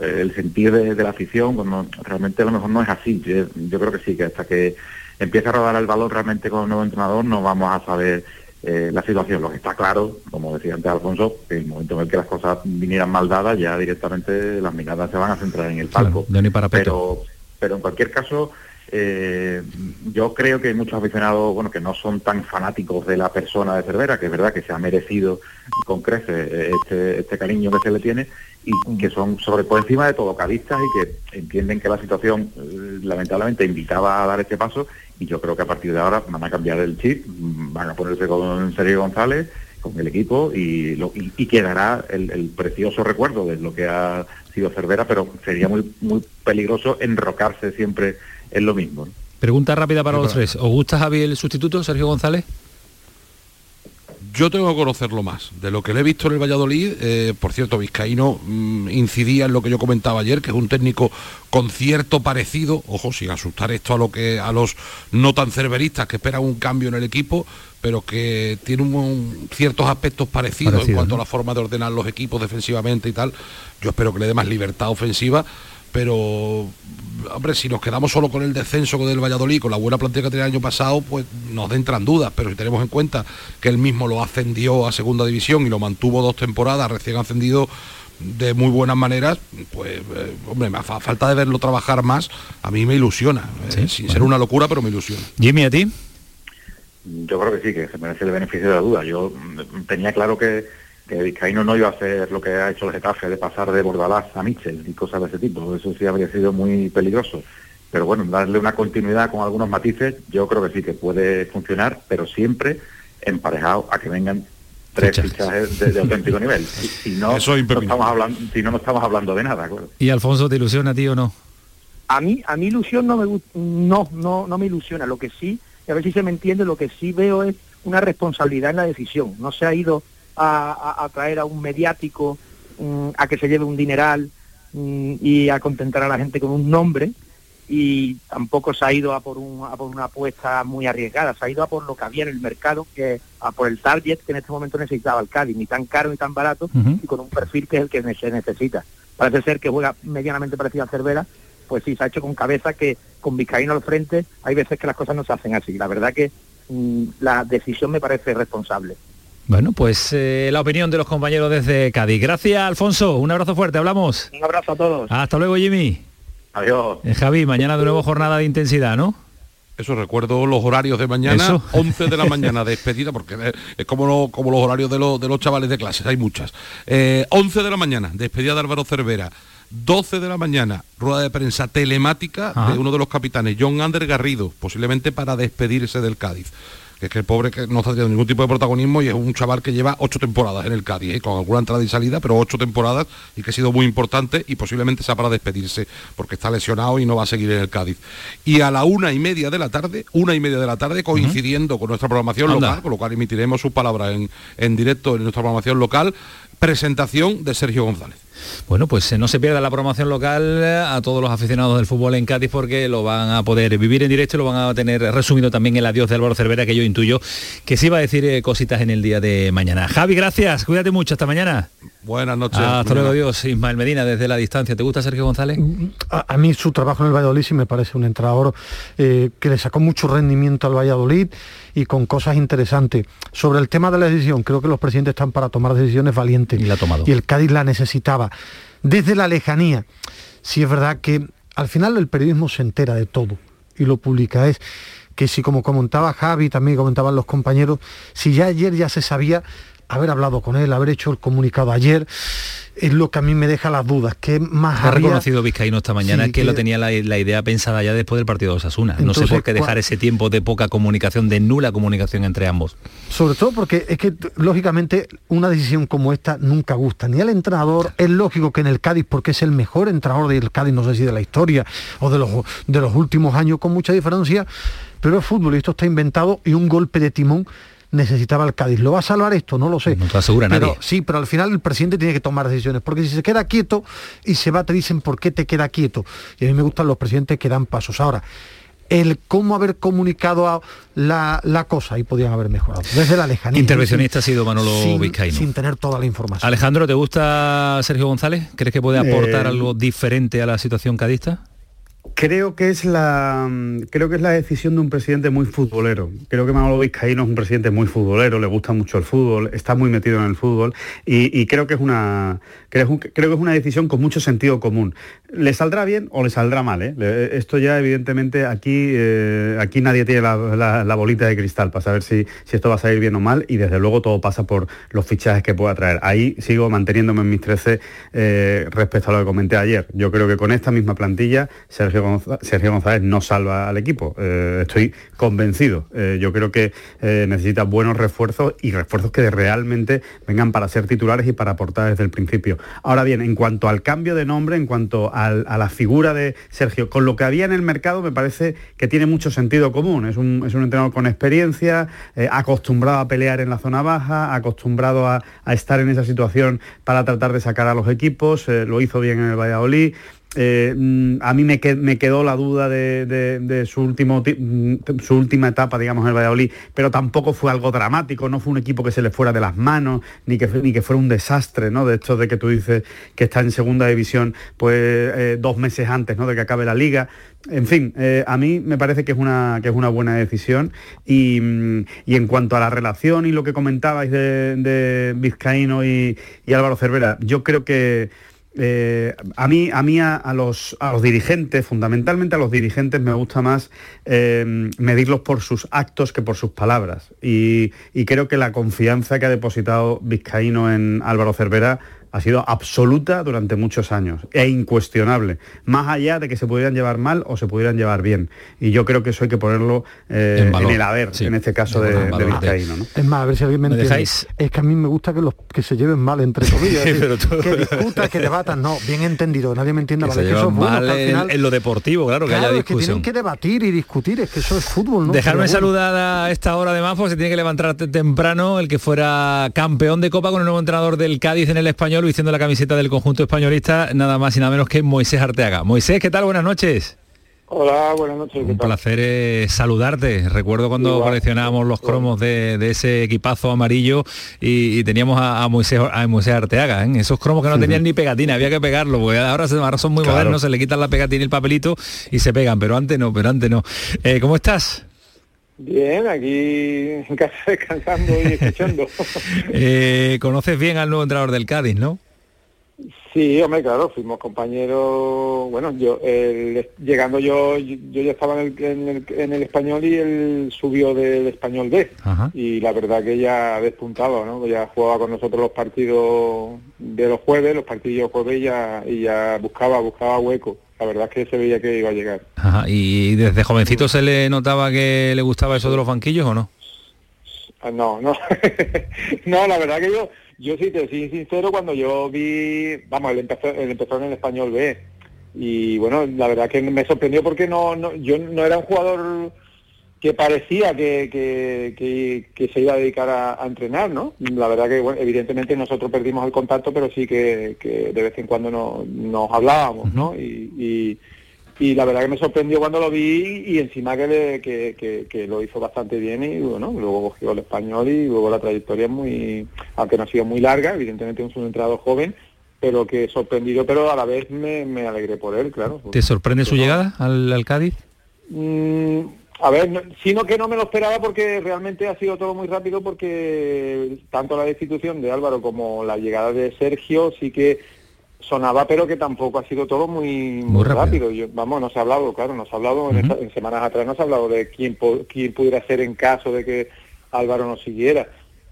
eh, el sentir de, la afición, cuando realmente a lo mejor no es así. Yo, creo que sí, que hasta que empiece a rodar el balón realmente con el nuevo entrenador no vamos a saber eh, la situación. Lo que está claro, como decía antes Alfonso, que en el momento en el que las cosas vinieran mal dadas, ya directamente las miradas se van a centrar en el palco. pero, pero en cualquier caso eh, yo creo que hay muchos aficionados, bueno, que no son tan fanáticos de la persona de Cervera, que es verdad que se ha merecido con crece este, este cariño que se le tiene, y que son sobre por encima de todo cadistas y que entienden que la situación eh, lamentablemente invitaba a dar este paso y yo creo que a partir de ahora van a cambiar el chip, van a ponerse con Sergio González, con el equipo y, y, quedará el, el, precioso recuerdo de lo que ha sido Cervera, pero sería muy, muy peligroso enrocarse siempre es lo mismo. Pregunta rápida para los tres. ¿Os gusta Javi el sustituto, Sergio González? Yo tengo que conocerlo más. De lo que le he visto en el Valladolid, eh, por cierto, Vizcaíno mm, incidía en lo que yo comentaba ayer, que es un técnico con cierto parecido, ojo, sin asustar esto a lo que a los no tan cerveristas que esperan un cambio en el equipo, pero que tiene un, ciertos aspectos parecidos en cuanto a la forma de ordenar los equipos defensivamente y tal. Yo espero que le dé más libertad ofensiva pero hombre, si nos quedamos solo con el descenso del Valladolid, con la buena plantilla que tenía el año pasado, pues nos entran dudas, pero si tenemos en cuenta que él mismo lo ascendió a segunda división y lo mantuvo dos temporadas recién ascendido de muy buenas maneras, pues eh, hombre, me falta de verlo trabajar más, a mí me ilusiona, eh, sin ser una locura, pero me ilusiona. Jimmy, ¿a ti? Yo creo que sí, que se merece el beneficio de la duda. Yo mm, tenía claro que que Vizcaíno no iba a hacer lo que ha hecho el Getafe de pasar de Bordalás a Michel y cosas de ese tipo. Eso sí habría sido muy peligroso. Pero bueno, darle una continuidad con algunos matices, yo creo que sí que puede funcionar, pero siempre emparejado a que vengan tres fichajes de, auténtico nivel. Si, no, Eso no estamos hablando, si no, no estamos hablando de nada. ¿Y Alfonso te ilusiona a ti o no? A mí, a mí ilusión no me no, no, no me ilusiona. Lo que sí, a ver si se me entiende, lo que sí veo es una responsabilidad en la decisión. No se ha ido a, traer a un mediático, mm, a que se lleve un dineral mm, y a contentar a la gente con un nombre y tampoco se ha ido a por, por una apuesta muy arriesgada, se ha ido a por lo que había en el mercado, que a por el target que en este momento necesitaba el Cádiz, ni tan caro ni tan barato, y con un perfil que es el que se necesita. Parece ser que juega medianamente parecido a Cervera, pues sí, se ha hecho con cabeza que con Vizcaíno al frente hay veces que las cosas no se hacen así. La verdad que mm, la decisión me parece responsable. Bueno, pues eh, la opinión de los compañeros desde Cádiz. Gracias, Alfonso. Un abrazo fuerte. Hablamos. Un abrazo a todos. Hasta luego, Jimmy. Adiós. Eh, Javi, mañana de nuevo jornada de intensidad, ¿no? Eso recuerdo los horarios de mañana, 11 de la mañana, despedida, porque es como, como los horarios de, de, los chavales de clases, hay muchas. 11 eh, de la mañana, despedida de Álvaro Cervera. 12 de la mañana, rueda de prensa telemática de uno de los capitanes, John Ander Garrido, posiblemente para despedirse del Cádiz que es que el pobre que no está teniendo ningún tipo de protagonismo y es un chaval que lleva ocho temporadas en el Cádiz, ¿eh? con alguna entrada y salida, pero ocho temporadas y que ha sido muy importante y posiblemente sea para despedirse porque está lesionado y no va a seguir en el Cádiz. Y a la una y media de la tarde, una y media de la tarde, coincidiendo con nuestra programación local, con lo cual emitiremos sus palabras en, en directo en nuestra programación local, presentación de Sergio González. Bueno, pues eh, no se pierda la promoción local eh, a todos los aficionados del fútbol en Cádiz porque lo van a poder vivir en directo y lo van a tener resumido también el adiós de Álvaro Cervera que yo intuyo que sí va a decir eh, cositas en el día de mañana. Javi, gracias, cuídate mucho, hasta mañana. Buenas noches. Hasta luego, Dios. Ismael Medina, desde la distancia. ¿Te gusta Sergio González? A, mí su trabajo en el Valladolid sí me parece un entrenador eh, que le sacó mucho rendimiento al Valladolid y con cosas interesantes. Sobre el tema de la decisión, creo que los presidentes están para tomar decisiones valientes. Y la ha tomado. Y el Cádiz la necesitaba. Desde la lejanía, sí es verdad que al final el periodismo se entera de todo y lo publica. Es que si como comentaba Javi, también comentaban los compañeros, si ya ayer ya se sabía haber hablado con él, haber hecho el comunicado ayer, es lo que a mí me deja las dudas. que más Ha reconocido Vizcaíno esta mañana que, lo tenía la, idea pensada ya después del partido de Osasuna. no sé por qué dejar ese tiempo de poca comunicación, de nula comunicación entre ambos. Sobre todo porque es que, lógicamente, una decisión como esta nunca gusta. Ni al entrenador, es lógico que en el Cádiz, porque es el mejor entrenador del Cádiz, no sé si de la historia o de los, de los últimos años, con mucha diferencia, pero el fútbol, y esto está inventado, y un golpe de timón necesitaba el Cádiz. ¿Lo va a salvar esto? No lo sé. No te asegura pero, nadie. Sí, pero al final el presidente tiene que tomar decisiones, porque si se queda quieto y se va, te dicen por qué te queda quieto. Y a mí me gustan los presidentes que dan pasos. Ahora, el cómo haber comunicado a la, cosa, y podían haber mejorado. Desde la lejanía. Intervencionista ha sido Manolo Vizcaíno. Sin tener toda la información. Alejandro, ¿te gusta Sergio González? ¿Crees que puede aportar eh, algo diferente a la situación cadista? Creo que es la creo que es la decisión de un presidente muy futbolero. Creo que Manolo Vizcaíno es un presidente muy futbolero, le gusta mucho el fútbol, está muy metido en el fútbol y, creo que es una creo, que es una decisión con mucho sentido común. ¿Le saldrá bien o le saldrá mal? Eh? Esto ya evidentemente aquí eh, aquí nadie tiene la, bolita de cristal para saber si, si esto va a salir bien o mal y desde luego todo pasa por los fichajes que pueda traer. Ahí sigo manteniéndome en mis 13 eh, respecto a lo que comenté ayer. Yo creo que con esta misma plantilla Sergio Sergio González no salva al equipo. Eh, estoy convencido. Eh, yo creo que eh, necesita buenos refuerzos y refuerzos que realmente vengan para ser titulares y para aportar desde el principio. Ahora bien, en cuanto al cambio de nombre, en cuanto a la figura de Sergio, con lo que había en el mercado me parece que tiene mucho sentido común. Es un, entrenador con experiencia, acostumbrado a pelear en la zona baja, acostumbrado a, a, estar en esa situación para tratar de sacar a los equipos, lo hizo bien en el Valladolid. Eh, mm, a mí me, quedó la duda de, su, último, mm, su última etapa, digamos, en el Valladolid, pero tampoco fue algo dramático, no fue un equipo que se le fuera de las manos, ni que, ni que fuera un desastre, ¿no? De hecho, de que tú dices que está en segunda división, pues eh, dos meses antes ¿no? de que acabe la liga. En fin, eh, a mí me parece que es una, buena decisión y, mm, en cuanto a la relación y lo que comentabais de, Vizcaíno y Álvaro Cervera, yo creo que eh, a mí, a, mí a, los, a, los, dirigentes, fundamentalmente a los dirigentes, me gusta más eh, medirlos por sus actos que por sus palabras. Y, y, creo que la confianza que ha depositado Vizcaíno en Álvaro Cervera ha sido absoluta durante muchos años e incuestionable, más allá de que se pudieran llevar mal o se pudieran llevar bien. Y yo creo que eso hay que ponerlo eh, en, el haber, en este caso de, Vizcaíno. Es más, a ver si alguien me, entiende. Es que a mí me gusta que los que se lleven mal entre comillas, que discutan, que debatan, no, bien entendido, nadie me entienda. Que se mal en, lo deportivo, claro, que haya discusión. que tienen que debatir y discutir, es que eso es fútbol, ¿no? Dejarme saludar a esta hora además, porque se tiene que levantar temprano el que fuera campeón de Copa con el nuevo entrenador del Cádiz en el español vistiendo la camiseta del conjunto españolista, nada más y nada menos que Moisés Arteaga. Moisés, ¿qué tal? Buenas noches. Hola, buenas noches. Un placer eh, saludarte. Recuerdo cuando coleccionábamos los cromos de, ese equipazo amarillo y, teníamos a, Moisés, a Moisés Arteaga, ¿eh? esos cromos que no tenían ni pegatina, había que pegarlo, porque ahora, son muy modernos, se le quitan la pegatina y el papelito y se pegan, pero antes no, pero antes no. Eh, ¿Cómo estás? Bien, aquí en casa descansando y escuchando. conoces bien al nuevo entrenador del Cádiz, ¿no? Sí, hombre, claro, fuimos compañeros, bueno, yo llegando yo, yo ya estaba en el, en, el, español y él subió del español B. Y la verdad que ya despuntado, ¿no? Ya jugaba con nosotros los partidos de los jueves, los partidos jueves ya, y ya buscaba, buscaba hueco. La verdad es que se veía que iba a llegar. Ajá. ¿Y desde jovencito se le notaba que le gustaba eso de los banquillos o no? Ah, no, no. no, la verdad que yo yo sí te soy sincero, cuando yo vi, vamos, él empezó, empezó en el español B. Y bueno, la verdad que me sorprendió porque no, no yo no era un jugador que parecía que, que, se iba a dedicar a, entrenar, ¿no? La verdad que, bueno, evidentemente nosotros perdimos el contacto, pero sí que, de vez en cuando nos hablábamos, ¿no? Y, y la verdad que me sorprendió cuando lo vi y encima que, que, lo hizo bastante bien y bueno, luego cogió el español y luego la trayectoria es muy, aunque no ha sido muy larga, evidentemente es un entrado joven, pero que sorprendido, pero a la vez me, me alegré por él, claro. ¿Te sorprende su llegada al, Cádiz? Mm, a ver, sino que no me lo esperaba porque realmente ha sido todo muy rápido porque tanto la destitución de Álvaro como la llegada de Sergio sí que sonaba, pero que tampoco ha sido todo muy, muy, rápido. Yo, vamos, nos ha hablado, claro, nos ha hablado en, semanas atrás, nos ha hablado de quién, quién pudiera ser en caso de que Álvaro no siguiera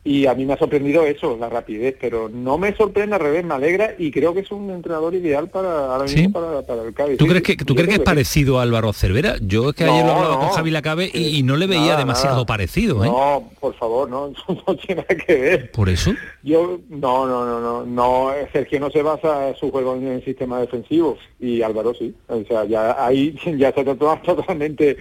y a mí me ha sorprendido eso, la rapidez, pero no me sorprende al revés, me alegra y creo que es un entrenador ideal para ahora mismo para, el Cádiz. ¿Tú crees que tú crees que es parecido a Álvaro Cervera? Yo es que ayer lo hablaba con Javi Lacabe y, y, no le veía demasiado parecido, ¿eh? No, por favor, no, no tiene nada que ver. ¿Por eso? Yo no, no, no, no, no, Sergio no se basa su juego en el sistema defensivo y Álvaro sí. O sea, ya ahí ya está totalmente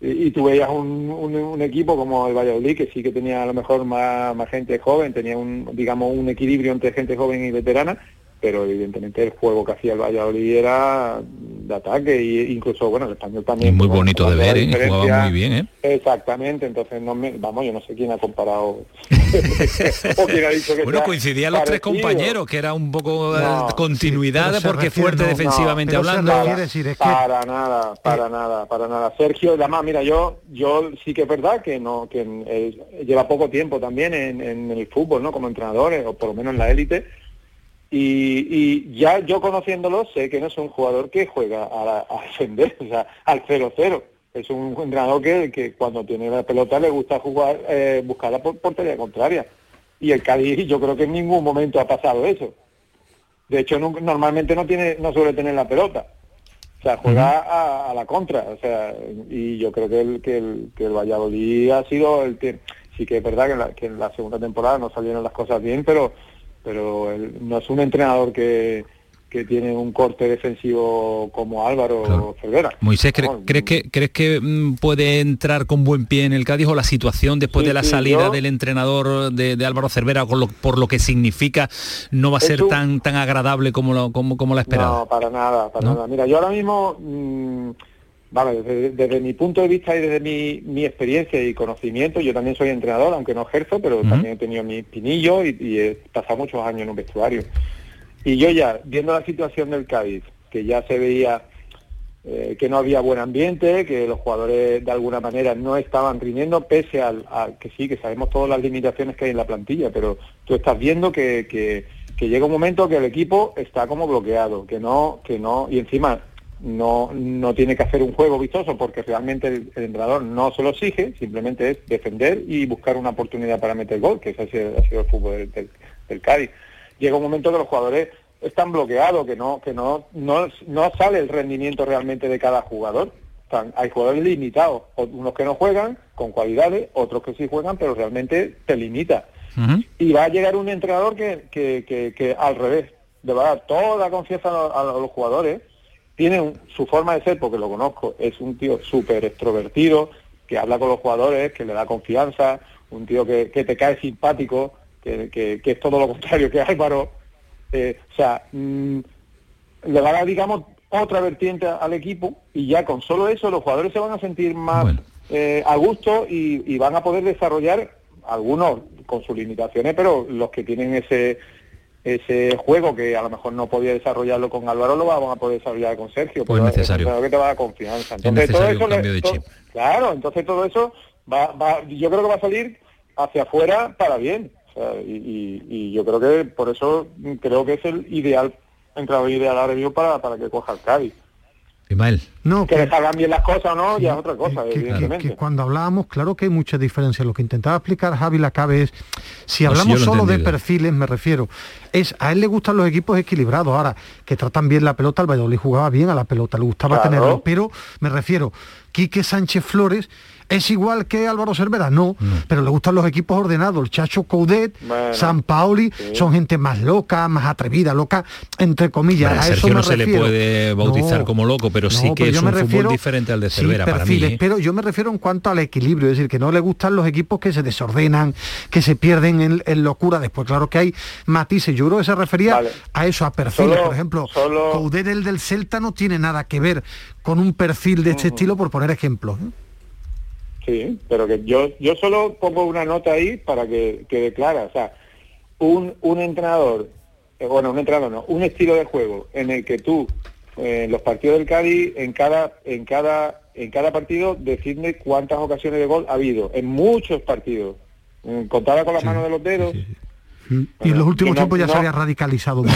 y, tú veías un, un, equipo como el Valladolid que sí que tenía a lo mejor más, más gente joven, tenía un digamos un equilibrio entre gente joven y veterana, pero evidentemente el juego que hacía el Valladolid era de ataque e incluso bueno el español también muy bonito de ver ¿eh? jugaba muy bien ¿eh? exactamente entonces no me, vamos yo no sé quién ha comparado. Bueno coincidían los tres compañeros que era un poco eh, continuidad porque fuerte defensivamente hablando. para nada para nada para nada. Sergio además mira yo yo sí que es verdad que no que lleva poco tiempo también en, en el fútbol no como entrenador o por lo menos en la élite y, ya yo conociéndolo sé que no es un jugador que juega a, a defender, o sea, al 0-0. Es un entrenador que, que, cuando tiene la pelota le gusta jugar, eh, buscar la portería contraria. Y el Cádiz yo creo que en ningún momento ha pasado eso. De hecho, normalmente no tiene, no suele tener la pelota. O sea, juega a, la contra. O sea, y yo creo que el, que el, que el Valladolid ha sido el que, sí que es verdad que que en la segunda temporada no salieron las cosas bien, pero pero no es un entrenador que, que tiene un corte defensivo como Álvaro Cervera. Moisés, ¿crees que, ¿crees que mm, puede entrar con buen pie en el Cádiz o la situación después de la salida del entrenador de, Álvaro Cervera por lo que significa no va a ser tan tan agradable como lo, como, como la esperaba? No, para nada, para nada. Mira, yo ahora mismo... Mm, Vale, desde, mi punto de vista y desde mi, experiencia y conocimiento, yo también soy entrenador, aunque no ejerzo, pero también he tenido mi pinillo y, he pasado muchos años en un vestuario. Y yo ya, viendo la situación del Cádiz, que ya se veía eh, que no había buen ambiente, que los jugadores de alguna manera no estaban rindiendo, pese al, a que sí, que sabemos todas las limitaciones que hay en la plantilla, pero tú estás viendo que, que, que llega un momento que el equipo está como bloqueado, que no, que no, y encima no, no tiene que hacer un juego vistoso porque realmente el, entrenador no se lo exige, simplemente es defender y buscar una oportunidad para meter gol, que ese ha sido, ha sido el fútbol del, Cádiz. Llega un momento que los jugadores están bloqueados, que no, que no, no, no sale el rendimiento realmente de cada jugador. hay jugadores limitados, unos que no juegan con cualidades, otros que sí juegan, pero realmente te limita. Y va a llegar un entrenador que, que, que, que al revés, le va a dar toda la confianza a los jugadores tiene su forma de ser, porque lo conozco, es un tío súper extrovertido, que habla con los jugadores, que le da confianza, un tío que, te cae simpático, que, es todo lo contrario que Álvaro. Eh, o sea, mm, le va a dar, digamos, otra vertiente al equipo y ya con solo eso los jugadores se van a sentir más eh, a gusto y van a poder desarrollar algunos con sus limitaciones, pero los que tienen ese ese juego que a lo mejor no podía desarrollarlo con Álvaro lo vamos a poder desarrollar con Sergio pues pero necesario. que te va a dar confianza. Entonces todo eso claro entonces todo eso va, va, yo creo que va a salir hacia afuera para bien. Y, yo creo que por eso creo que es el ideal entrador ideal ahora mismo para, para que coja el Cádiz. No, que, le salgan bien las cosas no, ya es otra cosa, evidentemente. cuando hablábamos, claro que hay mucha diferencia. Lo que intentaba explicar Javi Lacabe es, si hablamos solo de perfiles, me refiero, es a él le gustan los equipos equilibrados. Ahora, que tratan bien la pelota, el Valladolid jugaba bien a la pelota, le gustaba tenerlo. Pero me refiero, Quique Sánchez Flores ¿Es igual que Álvaro Cervera? No, pero le gustan los equipos ordenados. El Chacho Coudet, San Paoli, son gente más loca, más atrevida, loca, entre comillas. a Sergio no se le puede bautizar como loco, pero sí que es un fútbol diferente al de Cervera para mí. ¿eh? Pero yo me refiero en cuanto al equilibrio, es decir, que no le gustan los equipos que se desordenan, que se pierden en, locura. Después, claro que hay matices. Yo creo que se refería a eso, a perfiles. por ejemplo, solo... el del Celta no tiene nada que ver con un perfil de este estilo, por poner ejemplos. ¿eh? Sí, pero que yo, yo solo pongo una nota ahí para que quede clara. O sea, un, un entrenador, eh, bueno, un entrenador no, un estilo de juego en el que tú, eh, en los partidos del Cádiz, en cada, en cada, en cada partido, decidme cuántas ocasiones de gol ha habido. En muchos partidos. Contada con las manos de los dedos. Y en los últimos tiempos ya se había radicalizado pues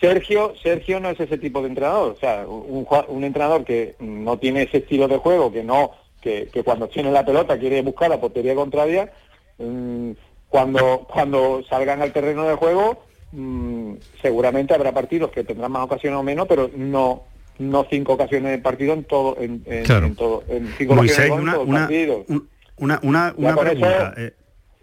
Sergio, Sergio no es ese tipo de entrenador, o sea, un, un entrenador que no tiene ese estilo de juego, que no que, cuando tiene la pelota quiere buscar la portería contraria, mm, cuando, cuando salgan al terreno de juego, mm, seguramente habrá partidos que tendrán más ocasiones o menos, pero no no cinco ocasiones de partido en todo en, en, todo en cinco ocasiones una, una, una, una, una pregunta eh,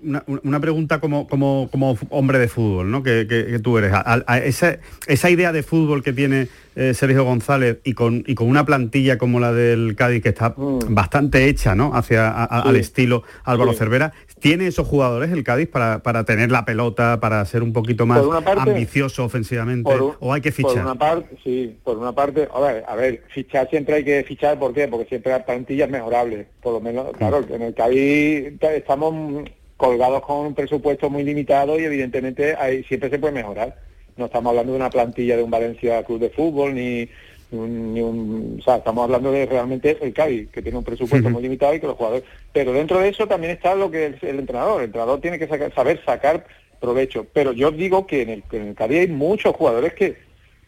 una, pregunta como, como, como, hombre de fútbol, ¿no? Que, tú eres. A, esa, esa, idea de fútbol que tiene eh, Sergio González y con, y con una plantilla como la del Cádiz que está mm. bastante hecha, ¿no? Hacia al estilo Álvaro Cervera, ¿tiene esos jugadores el Cádiz para, para, tener la pelota, para ser un poquito más ambicioso ofensivamente? ¿O hay que fichar? Por una parte, sí, por una parte, a ver, a ver, fichar siempre hay que fichar, ¿por qué? Porque siempre hay plantillas mejorables, por lo menos, claro, en el Cádiz estamos colgados con un presupuesto muy limitado y evidentemente ahí siempre se puede mejorar. No estamos hablando de una plantilla de un Valencia Club de Fútbol ni, ni un, o sea, estamos hablando de realmente el Cádiz, que tiene un presupuesto muy limitado y que los jugadores, pero dentro de eso también está lo que es el entrenador, el entrenador tiene que saber sacar provecho, pero yo digo que en el, en el Cádiz hay muchos jugadores que,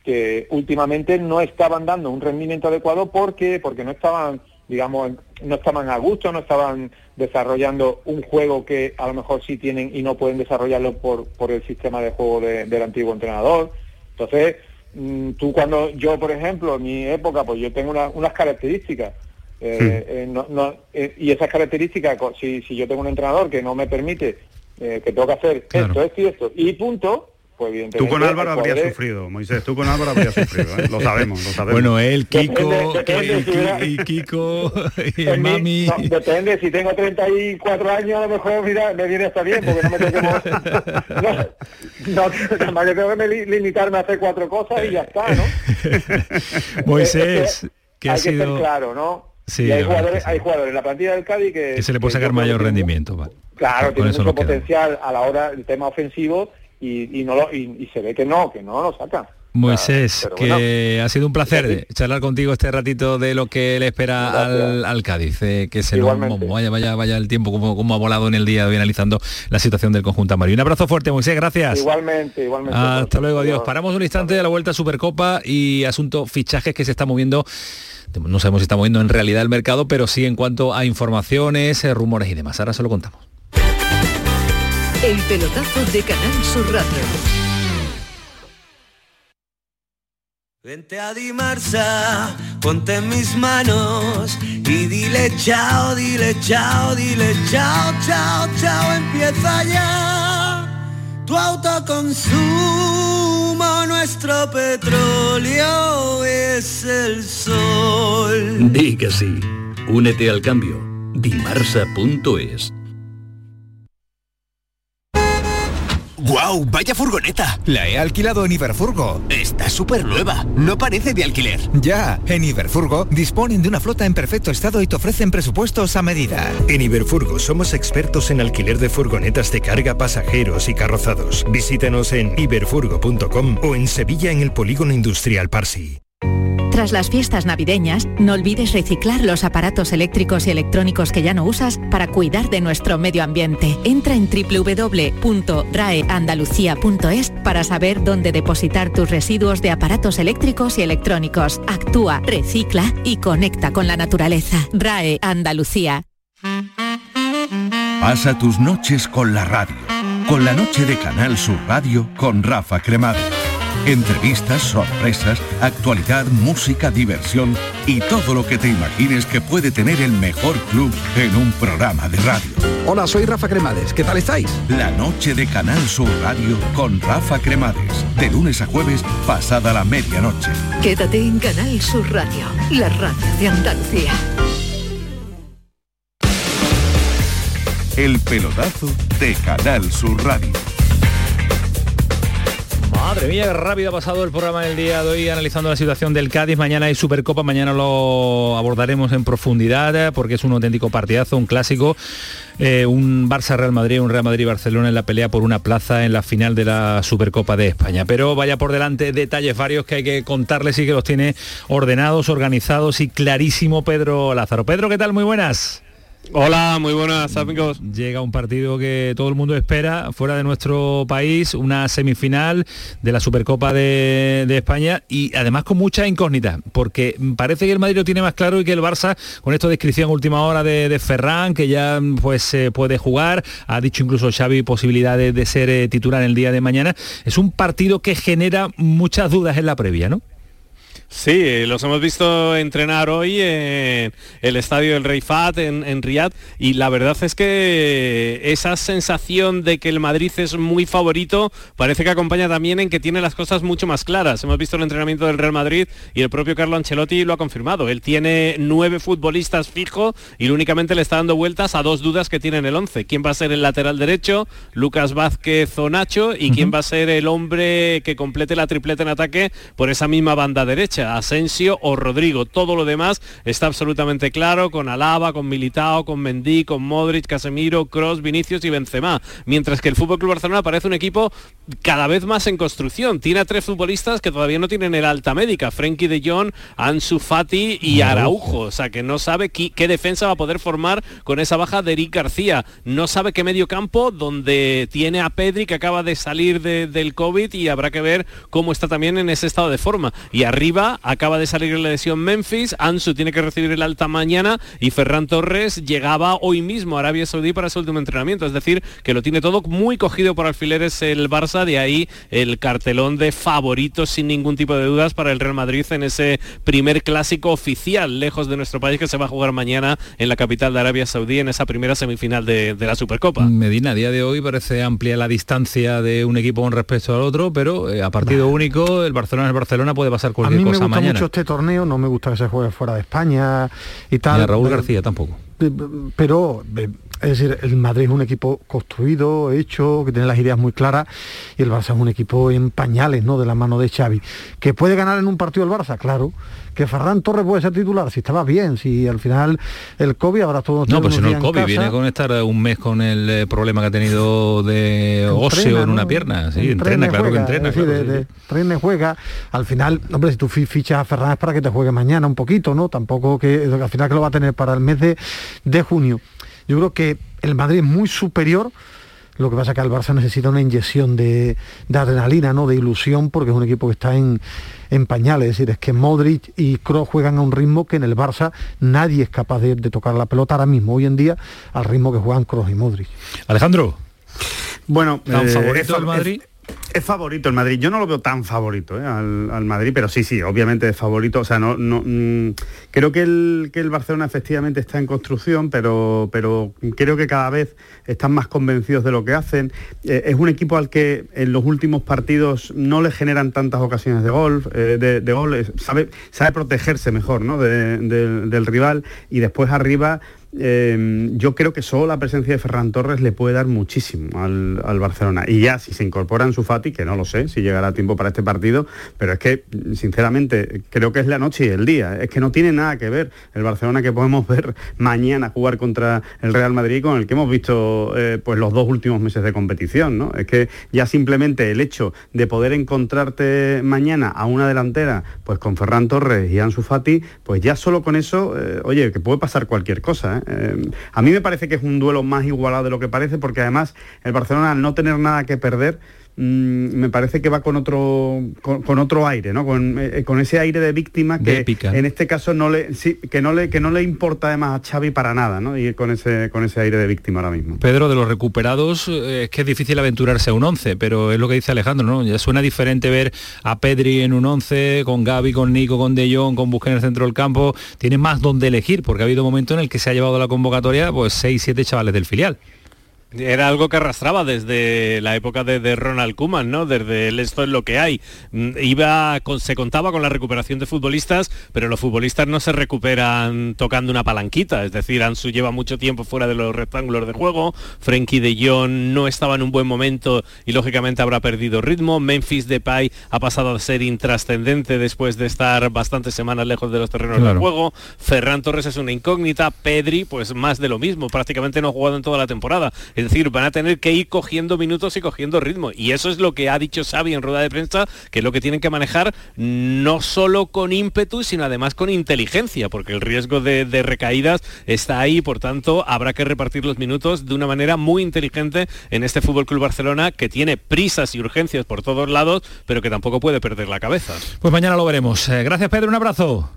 que últimamente no estaban dando un rendimiento adecuado porque porque no estaban digamos, no estaban a gusto, no estaban desarrollando un juego que a lo mejor sí tienen y no pueden desarrollarlo por, por el sistema de juego del antiguo entrenador. Entonces, mm, tú cuando yo, por ejemplo, en mi época, pues yo tengo unas características. Eh, eh, eh, y esas características, si, si yo tengo un entrenador que no me permite, que tengo que hacer esto, esto y esto, y punto, pues tú con Álvaro habrías sufrido, Moisés, tú con Álvaro habrías sufrido, ¿eh? lo sabemos, lo sabemos. Bueno, él, Kiko, y Kiko, y el mami... depende, si tengo 34 años, a lo mejor mira, me viene hasta bien, porque no me tengo que... no, no, que tengo que limitarme a hacer cuatro cosas y ya está, ¿no? Moisés, que hay ha sido... que ser claro, ¿no? Sí, hay, jugadores, hay jugadores en la plantilla del Cádiz que... Que se le puede sacar mayor rendimiento, vale. Claro, tiene mucho potencial a la hora del tema ofensivo y, no lo, y, se ve que no, que no lo saca. Moisés, que ha sido un placer charlar contigo este ratito de lo que le espera al, Cádiz, eh, que se nos vaya, vaya, vaya el tiempo como, como ha volado en el día de hoy analizando la situación del conjunto amarillo. Un abrazo fuerte, Moisés, gracias. Igualmente, igualmente. Hasta luego, adiós. Paramos un instante de la vuelta a Supercopa y asunto fichajes que se está moviendo no sabemos si está moviendo en realidad el mercado, pero sí en cuanto a informaciones, eh, rumores y demás. Ahora se lo contamos. El pelotazo de Canal Sur Radio. Vente a Dimarsa, ponte en mis manos y dile chao, dile chao, dile chao, chao, chao, empieza ya. Tu autoconsumo, nuestro petróleo es el sol. Di que sí, únete al cambio. Dimarsa.es ¡Guau! ¡Vaya furgoneta! La he alquilado en Iberfurgo. Está súper nueva. No parece de alquiler. Ya, en Iberfurgo disponen de una flota en perfecto estado y te ofrecen presupuestos a medida. En Iberfurgo somos expertos en alquiler de furgonetas de carga, pasajeros y carrozados. Visítanos en iberfurgo.com o en Sevilla en el Polígono Industrial Parsi. Las fiestas navideñas, no olvides reciclar los aparatos eléctricos y electrónicos que ya no usas para cuidar de nuestro medio ambiente. Entra en www.raeandalucía.es para saber dónde depositar tus residuos de aparatos eléctricos y electrónicos. Actúa, recicla y conecta con la naturaleza. RAE Andalucía. Pasa tus noches con la radio. Con la noche de Canal Sur Radio con Rafa Cremades. Entrevistas, sorpresas, actualidad, música, diversión y todo lo que te imagines que puede tener el mejor club en un programa de radio. Hola, soy Rafa Cremades. ¿Qué tal estáis? La noche de Canal Sur Radio con Rafa Cremades. De lunes a jueves, pasada la medianoche. Quédate en Canal Sur Radio, la radio de Andalucía. El pelotazo de Canal Sur Radio Madre mía, rápido ha pasado el programa del día de hoy analizando la situación del Cádiz. Mañana hay Supercopa, mañana lo abordaremos en profundidad eh, porque es un auténtico partidazo, un clásico. Eh, un Barça-Real Madrid, un Real Madrid-Barcelona en la pelea por una plaza en la final de la Supercopa de España. Pero vaya por delante detalles varios que hay que contarles y que los tiene ordenados, organizados y clarísimo Pedro Lázaro. Pedro, ¿qué tal? Muy buenas. Hola, muy buenas amigos. Llega un partido que todo el mundo espera fuera de nuestro país, una semifinal de la Supercopa de, España y además con mucha incógnita, porque parece que el Madrid lo tiene más claro y que el Barça, con esta descripción última hora de, Ferran, que ya pues se puede jugar, ha dicho incluso Xavi posibilidades de ser eh, titular el día de mañana, es un partido que genera muchas dudas en la previa, ¿no? Sí, los hemos visto entrenar hoy en el estadio del Rey Fat en, en Riyadh y la verdad es que esa sensación de que el Madrid es muy favorito parece que acompaña también en que tiene las cosas mucho más claras. Hemos visto el entrenamiento del Real Madrid y el propio Carlo Ancelotti lo ha confirmado. Él tiene nueve futbolistas fijo y únicamente le está dando vueltas a dos dudas que tiene en el once. ¿Quién va a ser el lateral derecho? Lucas Vázquez o Nacho y quién va a ser el hombre que complete la tripleta en ataque por esa misma banda derecha. Asensio o Rodrigo. Todo lo demás está absolutamente claro con Alaba, con Militao, con Mendy, con Modric, Casemiro, Cross, Vinicius y Benzema. Mientras que el Fútbol Club Barcelona parece un equipo cada vez más en construcción. Tiene a tres futbolistas que todavía no tienen el alta médica, Frenkie de Jong, Ansu Fati y Araujo. O sea que no sabe qué, defensa va a poder formar con esa baja de Eric García. No sabe qué medio campo donde tiene a Pedri que acaba de salir del COVID y habrá que ver cómo está también en ese estado de forma. Y arriba acaba de salir la lesión Memphis, Ansu tiene que recibir el alta mañana y Ferran Torres llegaba hoy mismo a Arabia Saudí para su último entrenamiento, es decir, que lo tiene todo muy cogido por alfileres el Barça, de ahí el cartelón de favoritos sin ningún tipo de dudas para el Real Madrid en ese primer clásico oficial lejos de nuestro país que se va a jugar mañana en la capital de Arabia Saudí en esa primera semifinal de, la Supercopa. Medina, a día de hoy parece amplia la distancia de un equipo con respecto al otro, pero eh, a partido único el Barcelona el Barcelona puede pasar cualquier cosa me gusta mucho este torneo, no me gusta que se juegue fuera de España y tal. a Raúl García tampoco. Pero es decir, el Madrid es un equipo construido, hecho, que tiene las ideas muy claras, y el Barça es un equipo en pañales, ¿no? De la mano de Xavi. ¿Que puede ganar en un partido el Barça? Claro. ¿Que Ferran Torres puede ser titular? Si estaba bien, si al final el COVID habrá todo... No, pero si no el COVID, viene con estar un mes con el eh, problema que ha tenido de óseo en una pierna. Sí, entrena, claro que entrena. Entrena, juega. Al final, hombre, si tú fichas a Ferran es para que te juegue mañana un poquito, ¿no? Tampoco que al final que lo va a tener para el mes de, de junio. Yo creo que el Madrid es muy superior. Lo que pasa es que el Barça necesita una inyección de, adrenalina, ¿no? de ilusión, porque es un equipo que está en, pañales. Es decir, es que Modric y Kroos juegan a un ritmo que en el Barça nadie es capaz de, tocar la pelota ahora mismo, hoy en día, al ritmo que juegan Kroos y Modric. Alejandro. Bueno, ¿tan eh, favorito el Madrid? Es favorito el Madrid. Yo no lo veo tan favorito ¿eh? al, Madrid, pero sí, sí, obviamente es favorito. O sea, no, no mm, creo que el, que el Barcelona efectivamente está en construcción, pero, pero creo que cada vez están más convencidos de lo que hacen. Eh, es un equipo al que en los últimos partidos no le generan tantas ocasiones de gol, eh, de, gol sabe, sabe protegerse mejor ¿no? del rival y después arriba Em, yo creo que solo la presencia de Ferran Torres le puede dar muchísimo al, Barcelona. Y ya si se incorpora en su Fati, que no lo sé si llegará tiempo para este partido, pero es que sinceramente creo que es la noche y el día. Es que no tiene nada que ver el Barcelona que podemos ver mañana jugar contra el Real Madrid con el que hemos visto eh, pues los dos últimos meses de competición. ¿no? Es que ya simplemente el hecho de poder encontrarte mañana a una delantera pues con Ferran Torres y Ansu Fati, pues ya solo con eso, eh, oye, que puede pasar cualquier cosa. ¿Eh? A mí me parece que es un duelo más igualado de lo que parece, porque además el Barcelona al no tener nada que perder, mm, me parece que va con otro con, otro aire, ¿no? Eh, con, ese aire de víctima que en este caso no le que no le que no le importa además a Xavi para nada, ¿no? Y con ese con ese aire de víctima ahora mismo. Pedro, de los recuperados eh, es que es difícil aventurarse a un 11, pero es lo que dice Alejandro, ¿no? Ya suena diferente ver a Pedri en un 11 con Gaby, con Nico, con De Jong, con Busquets en el centro del campo, tiene más donde elegir porque ha habido momentos en el que se ha llevado la convocatoria pues 6 7 chavales del filial. Era algo que arrastraba desde la época de, Ronald Koeman, ¿no? Desde el esto es lo que hay. Mm, iba se contaba con la recuperación de futbolistas, pero los futbolistas no se recuperan tocando una palanquita. Es decir, Ansu lleva mucho tiempo fuera de los rectángulos de juego. Frenkie de Jong no estaba en un buen momento y lógicamente habrá perdido ritmo. Memphis Depay ha pasado a ser intrascendente después de estar bastantes semanas lejos de los terrenos de juego. Ferran Torres es una incógnita. Pedri, pues más de lo mismo. Prácticamente no ha jugado en toda la temporada. Es decir, van a tener que ir cogiendo minutos y cogiendo ritmo. Y eso es lo que ha dicho Xavi en rueda de prensa, que es lo que tienen que manejar no solo con ímpetu, sino además con inteligencia, porque el riesgo de, de recaídas está ahí, por tanto, habrá que repartir los minutos de una manera muy inteligente en este Fútbol Club Barcelona que tiene prisas y urgencias por todos lados, pero que tampoco puede perder la cabeza. Pues mañana lo veremos. Eh, gracias Pedro, un abrazo.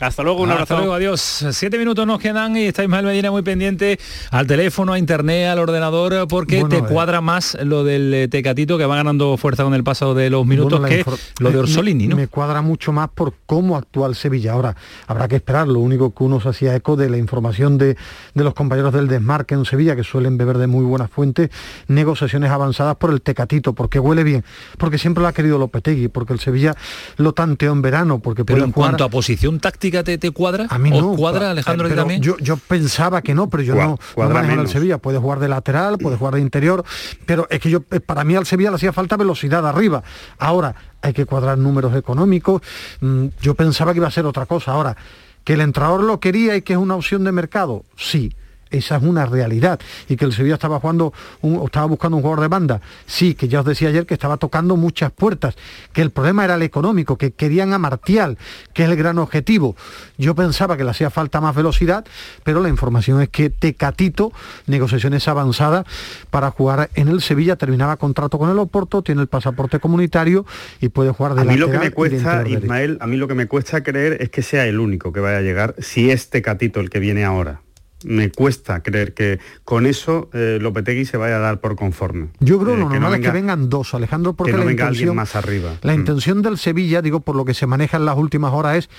Hasta luego, un abrazo. Hasta luego, adiós. Siete minutos nos quedan y está Ismael Medina muy pendiente al teléfono, a internet, al ordenador, porque te eh, cuadra más lo del eh, Tecatito que va ganando fuerza con el paso de los minutos que lo de Orsolini, ¿no? Me cuadra mucho más por cómo actúa el Sevilla. Ahora, habrá que esperar. Lo único que uno se hacía eco de la información de, de los compañeros del desmarque en Sevilla, que suelen beber de muy buenas fuentes, negociaciones avanzadas por el Tecatito, porque huele bien, porque siempre lo ha querido Lopetegui, porque el Sevilla lo tanteó en verano, porque Pero en cuanto a posición táctica, te, cuadra? A mí no. cuadra Alejandro también? Yo, yo pensaba que no, pero yo no, no manejo al Sevilla. Puede jugar de lateral, puede jugar de interior, pero es que yo eh, para mí al Sevilla le hacía falta velocidad arriba. Ahora hay que cuadrar números económicos. Mm, yo pensaba que iba a ser otra cosa. Ahora, que el entrador lo quería y que es una opción de mercado, sí esa es una realidad. Y que el Sevilla estaba jugando, un, estaba buscando un jugador de banda. Sí, que ya os decía ayer que estaba tocando muchas puertas, que el problema era el económico, que querían a Martial, que es el gran objetivo. Yo pensaba que le hacía falta más velocidad, pero la información es que Tecatito, negociaciones avanzadas para jugar en el Sevilla, terminaba contrato con el Oporto, tiene el pasaporte comunitario y puede jugar de A mí lo que me cuesta, Ismael, a mí lo que me cuesta creer es que sea el único que vaya a llegar, si es Tecatito el que viene ahora me cuesta creer que con eso eh, Lopetegui se vaya a dar por conforme. Yo creo que lo normal es que vengan dos, Alejandro, porque no la venga intención, alguien más arriba. La mm. intención del Sevilla, digo, por lo que se maneja en las últimas horas, es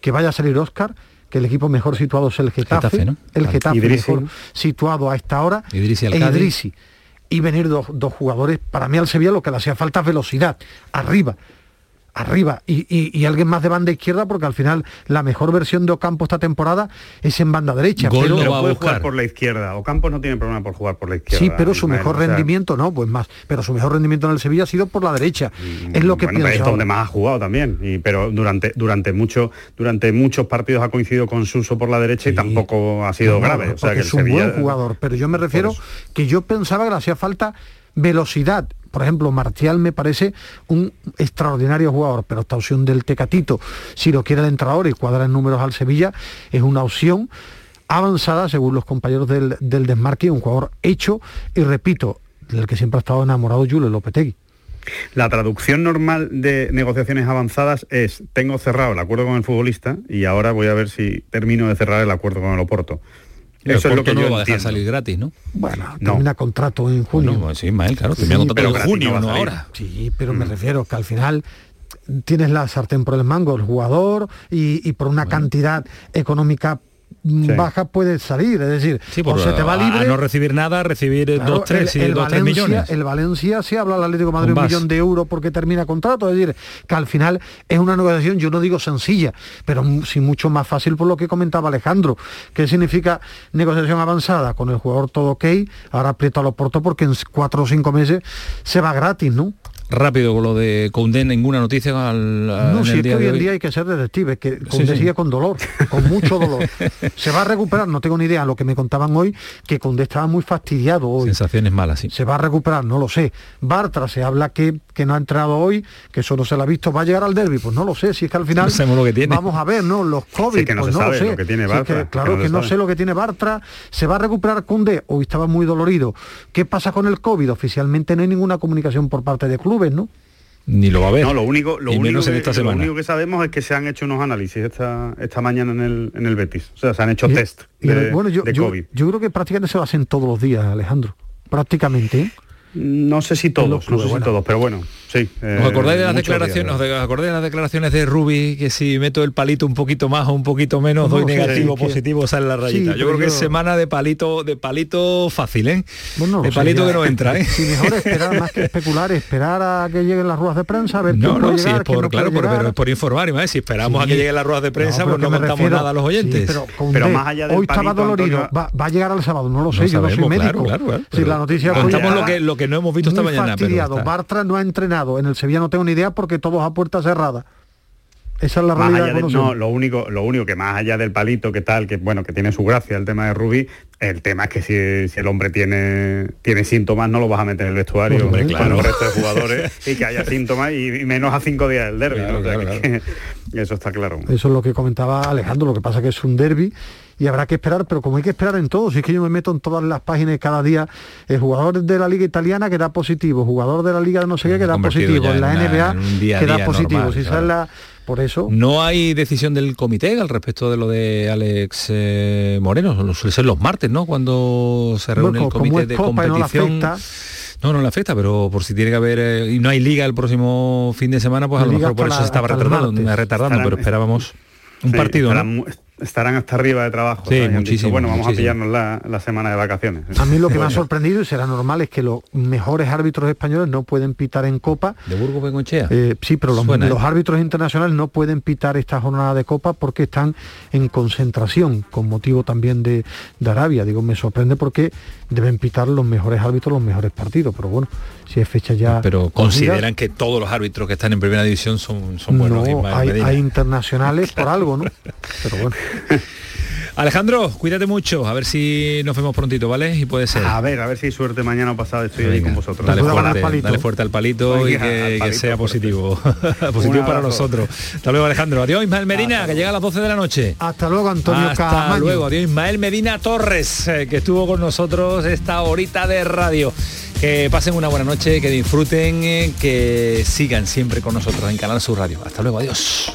que vaya a salir Oscar, que el equipo mejor situado es el Getafe, el Getafe mejor situado a esta hora, Idrisi e Idrisi. Y venir dos, dos jugadores, para mí al Sevilla lo que le hacía falta es velocidad, arriba arriba y, alguien más de banda izquierda porque al final la mejor versión de Ocampo esta temporada es en banda derecha. pero, puede jugar por la izquierda. Ocampo no tiene problema por jugar por la izquierda. Sí, pero su mejor rendimiento no, pues más. Pero su mejor rendimiento en el Sevilla ha sido por la derecha. es lo que pienso. Es donde más ha jugado también. Y, pero durante durante mucho durante muchos partidos ha coincidido con Suso por la derecha y tampoco ha sido grave. O sea, que es un buen jugador. Pero yo me refiero que yo pensaba que le hacía falta velocidad por ejemplo, Martial me parece un extraordinario jugador, pero esta opción del Tecatito, si lo quiere el entrador y cuadra en números al Sevilla, es una opción avanzada, según los compañeros del, del desmarque, un jugador hecho y repito, del que siempre ha estado enamorado Julio Lopetegui. La traducción normal de negociaciones avanzadas es tengo cerrado el acuerdo con el futbolista y ahora voy a ver si termino de cerrar el acuerdo con el Oporto. Eso es lo que no yo va a dejar salir gratis, ¿no? Bueno, termina contrato en junio. Sí, Mael, claro, termina contrato en junio, no ahora. Sí, pero me mm. refiero que al final tienes la sartén por el mango, el jugador, y, por una cantidad económica baja puede salir, es decir, o se te va libre. A no recibir nada, recibir dos, tres, el, dos, tres millones. El Valencia se habla al Atlético de Madrid un millón de euros porque termina contrato, es decir, que al final es una negociación, yo no digo sencilla, pero sí mucho más fácil por lo que comentaba Alejandro. ¿Qué significa negociación avanzada? Con el jugador todo ok, ahora aprieta los portos porque en cuatro o cinco meses se va gratis, ¿no? Rápido con lo de Koundé, ninguna noticia al, No, si es que hoy en día hay que ser detective, que Koundé sigue con dolor, con mucho dolor. Se va a recuperar, no tengo ni idea, lo que me contaban hoy, que Koundé estaba muy fastidiado hoy. Sensaciones malas, sí. Se va a recuperar, no lo sé. Bartra se habla que, que no ha entrado hoy, que eso no se lo ha visto, ¿va a llegar al derby? Pues no lo sé, si es que al final lo que tiene. vamos a ver, ¿no? Los COVID, no pues no lo sé. que tiene Bartra, claro que, no, sé lo que tiene Bartra. Se va a recuperar Koundé, hoy estaba muy dolorido. ¿Qué pasa con el COVID? Oficialmente no hay ninguna comunicación por parte de clubes, ¿no? ni lo va a ver. No, lo único, lo, único que, lo único que sabemos es que se han hecho unos análisis esta, esta mañana en el, en el Betis. O sea, se han hecho test de, bueno, yo, COVID. Yo, creo que prácticamente se lo hacen todos los días, Alejandro. Prácticamente. ¿Eh? No sé si todos, no sé si todos, pero bueno, sí. ¿Os acordáis de las declaraciones, os acordáis de las declaraciones de Ruby que si meto el palito un poquito más o un poquito menos doy negativo, o positivo, sale la rayita? yo creo que es semana de palito, de palito fácil, ¿eh? de palito que no entra, ¿eh? Si mejor esperar más que especular, esperar a que lleguen las ruedas de prensa, a ver no, no, es por, claro, pero es por informar, y si esperamos a que lleguen las ruedas de prensa, pues no contamos nada a los oyentes. pero, más allá del hoy estaba dolorido, va, a llegar al sábado, no lo sé, yo no soy médico. Si la noticia contamos lo que que no hemos visto esta mañana. Fastidiado. Bartra no ha entrenado. En el Sevilla no tengo ni idea porque todos a puerta cerrada. Esa es la realidad. no, lo único, lo único que más allá del palito, que tal, que bueno, que tiene su gracia el tema de Rubí, el tema es que si, el hombre tiene, tiene síntomas no lo vas a meter en el vestuario con el resto de jugadores y que haya síntomas y, menos a cinco días del derby. eso está claro. Eso es lo que comentaba Alejandro, lo que pasa que es un derby y habrá que esperar, pero como hay que esperar en todo, si es que yo me meto en todas las páginas cada día, el jugador de la liga italiana que da positivo, jugador de la liga de no sé qué que da positivo, en la NBA que da positivo, si la por eso. No hay decisión del comité al respecto de lo de Alex eh, Moreno, suele ser los martes, ¿no? Cuando se reúne el comité de competición. No, no le afecta, pero por si tiene que haber eh, y no hay liga el próximo fin de semana, pues a lo mejor por eso se estaba retardando, retardando, pero esperábamos un partido, ¿no? Estarán hasta arriba de trabajo. Sí, muchísimo. bueno, vamos a pillarnos la, semana de vacaciones. A mí lo que me ha sorprendido y será normal es que los mejores árbitros españoles no pueden pitar en Copa. ¿De Burgos Bengochea? Eh, sí, pero los, ¿eh? los, árbitros internacionales no pueden pitar esta jornada de Copa porque están en concentración, con motivo también de, de Arabia. Digo, me sorprende porque deben pitar los mejores árbitros los mejores partidos, pero bueno, si es fecha ya... Pero consideran que todos los árbitros que están en primera división son, son buenos. No, hay, internacionales por algo, ¿no? Pero bueno. Alejandro, cuídate mucho, a ver si nos vemos prontito, ¿vale? Y puede ser. A ver, a ver si suerte mañana o pasado estoy ahí con vosotros. Dale fuerte, dale fuerte al palito y que, sea positivo. positivo para nosotros. Hasta luego, Alejandro. Adiós, Ismael Medina, que llega a las 12 de la noche. Hasta luego, Antonio Hasta luego, adiós, Ismael Medina Torres, eh, que estuvo con nosotros esta horita de radio. Que pasen una buena noche, que disfruten, eh, que sigan siempre con nosotros en Canal Sur Radio. Hasta luego, adiós.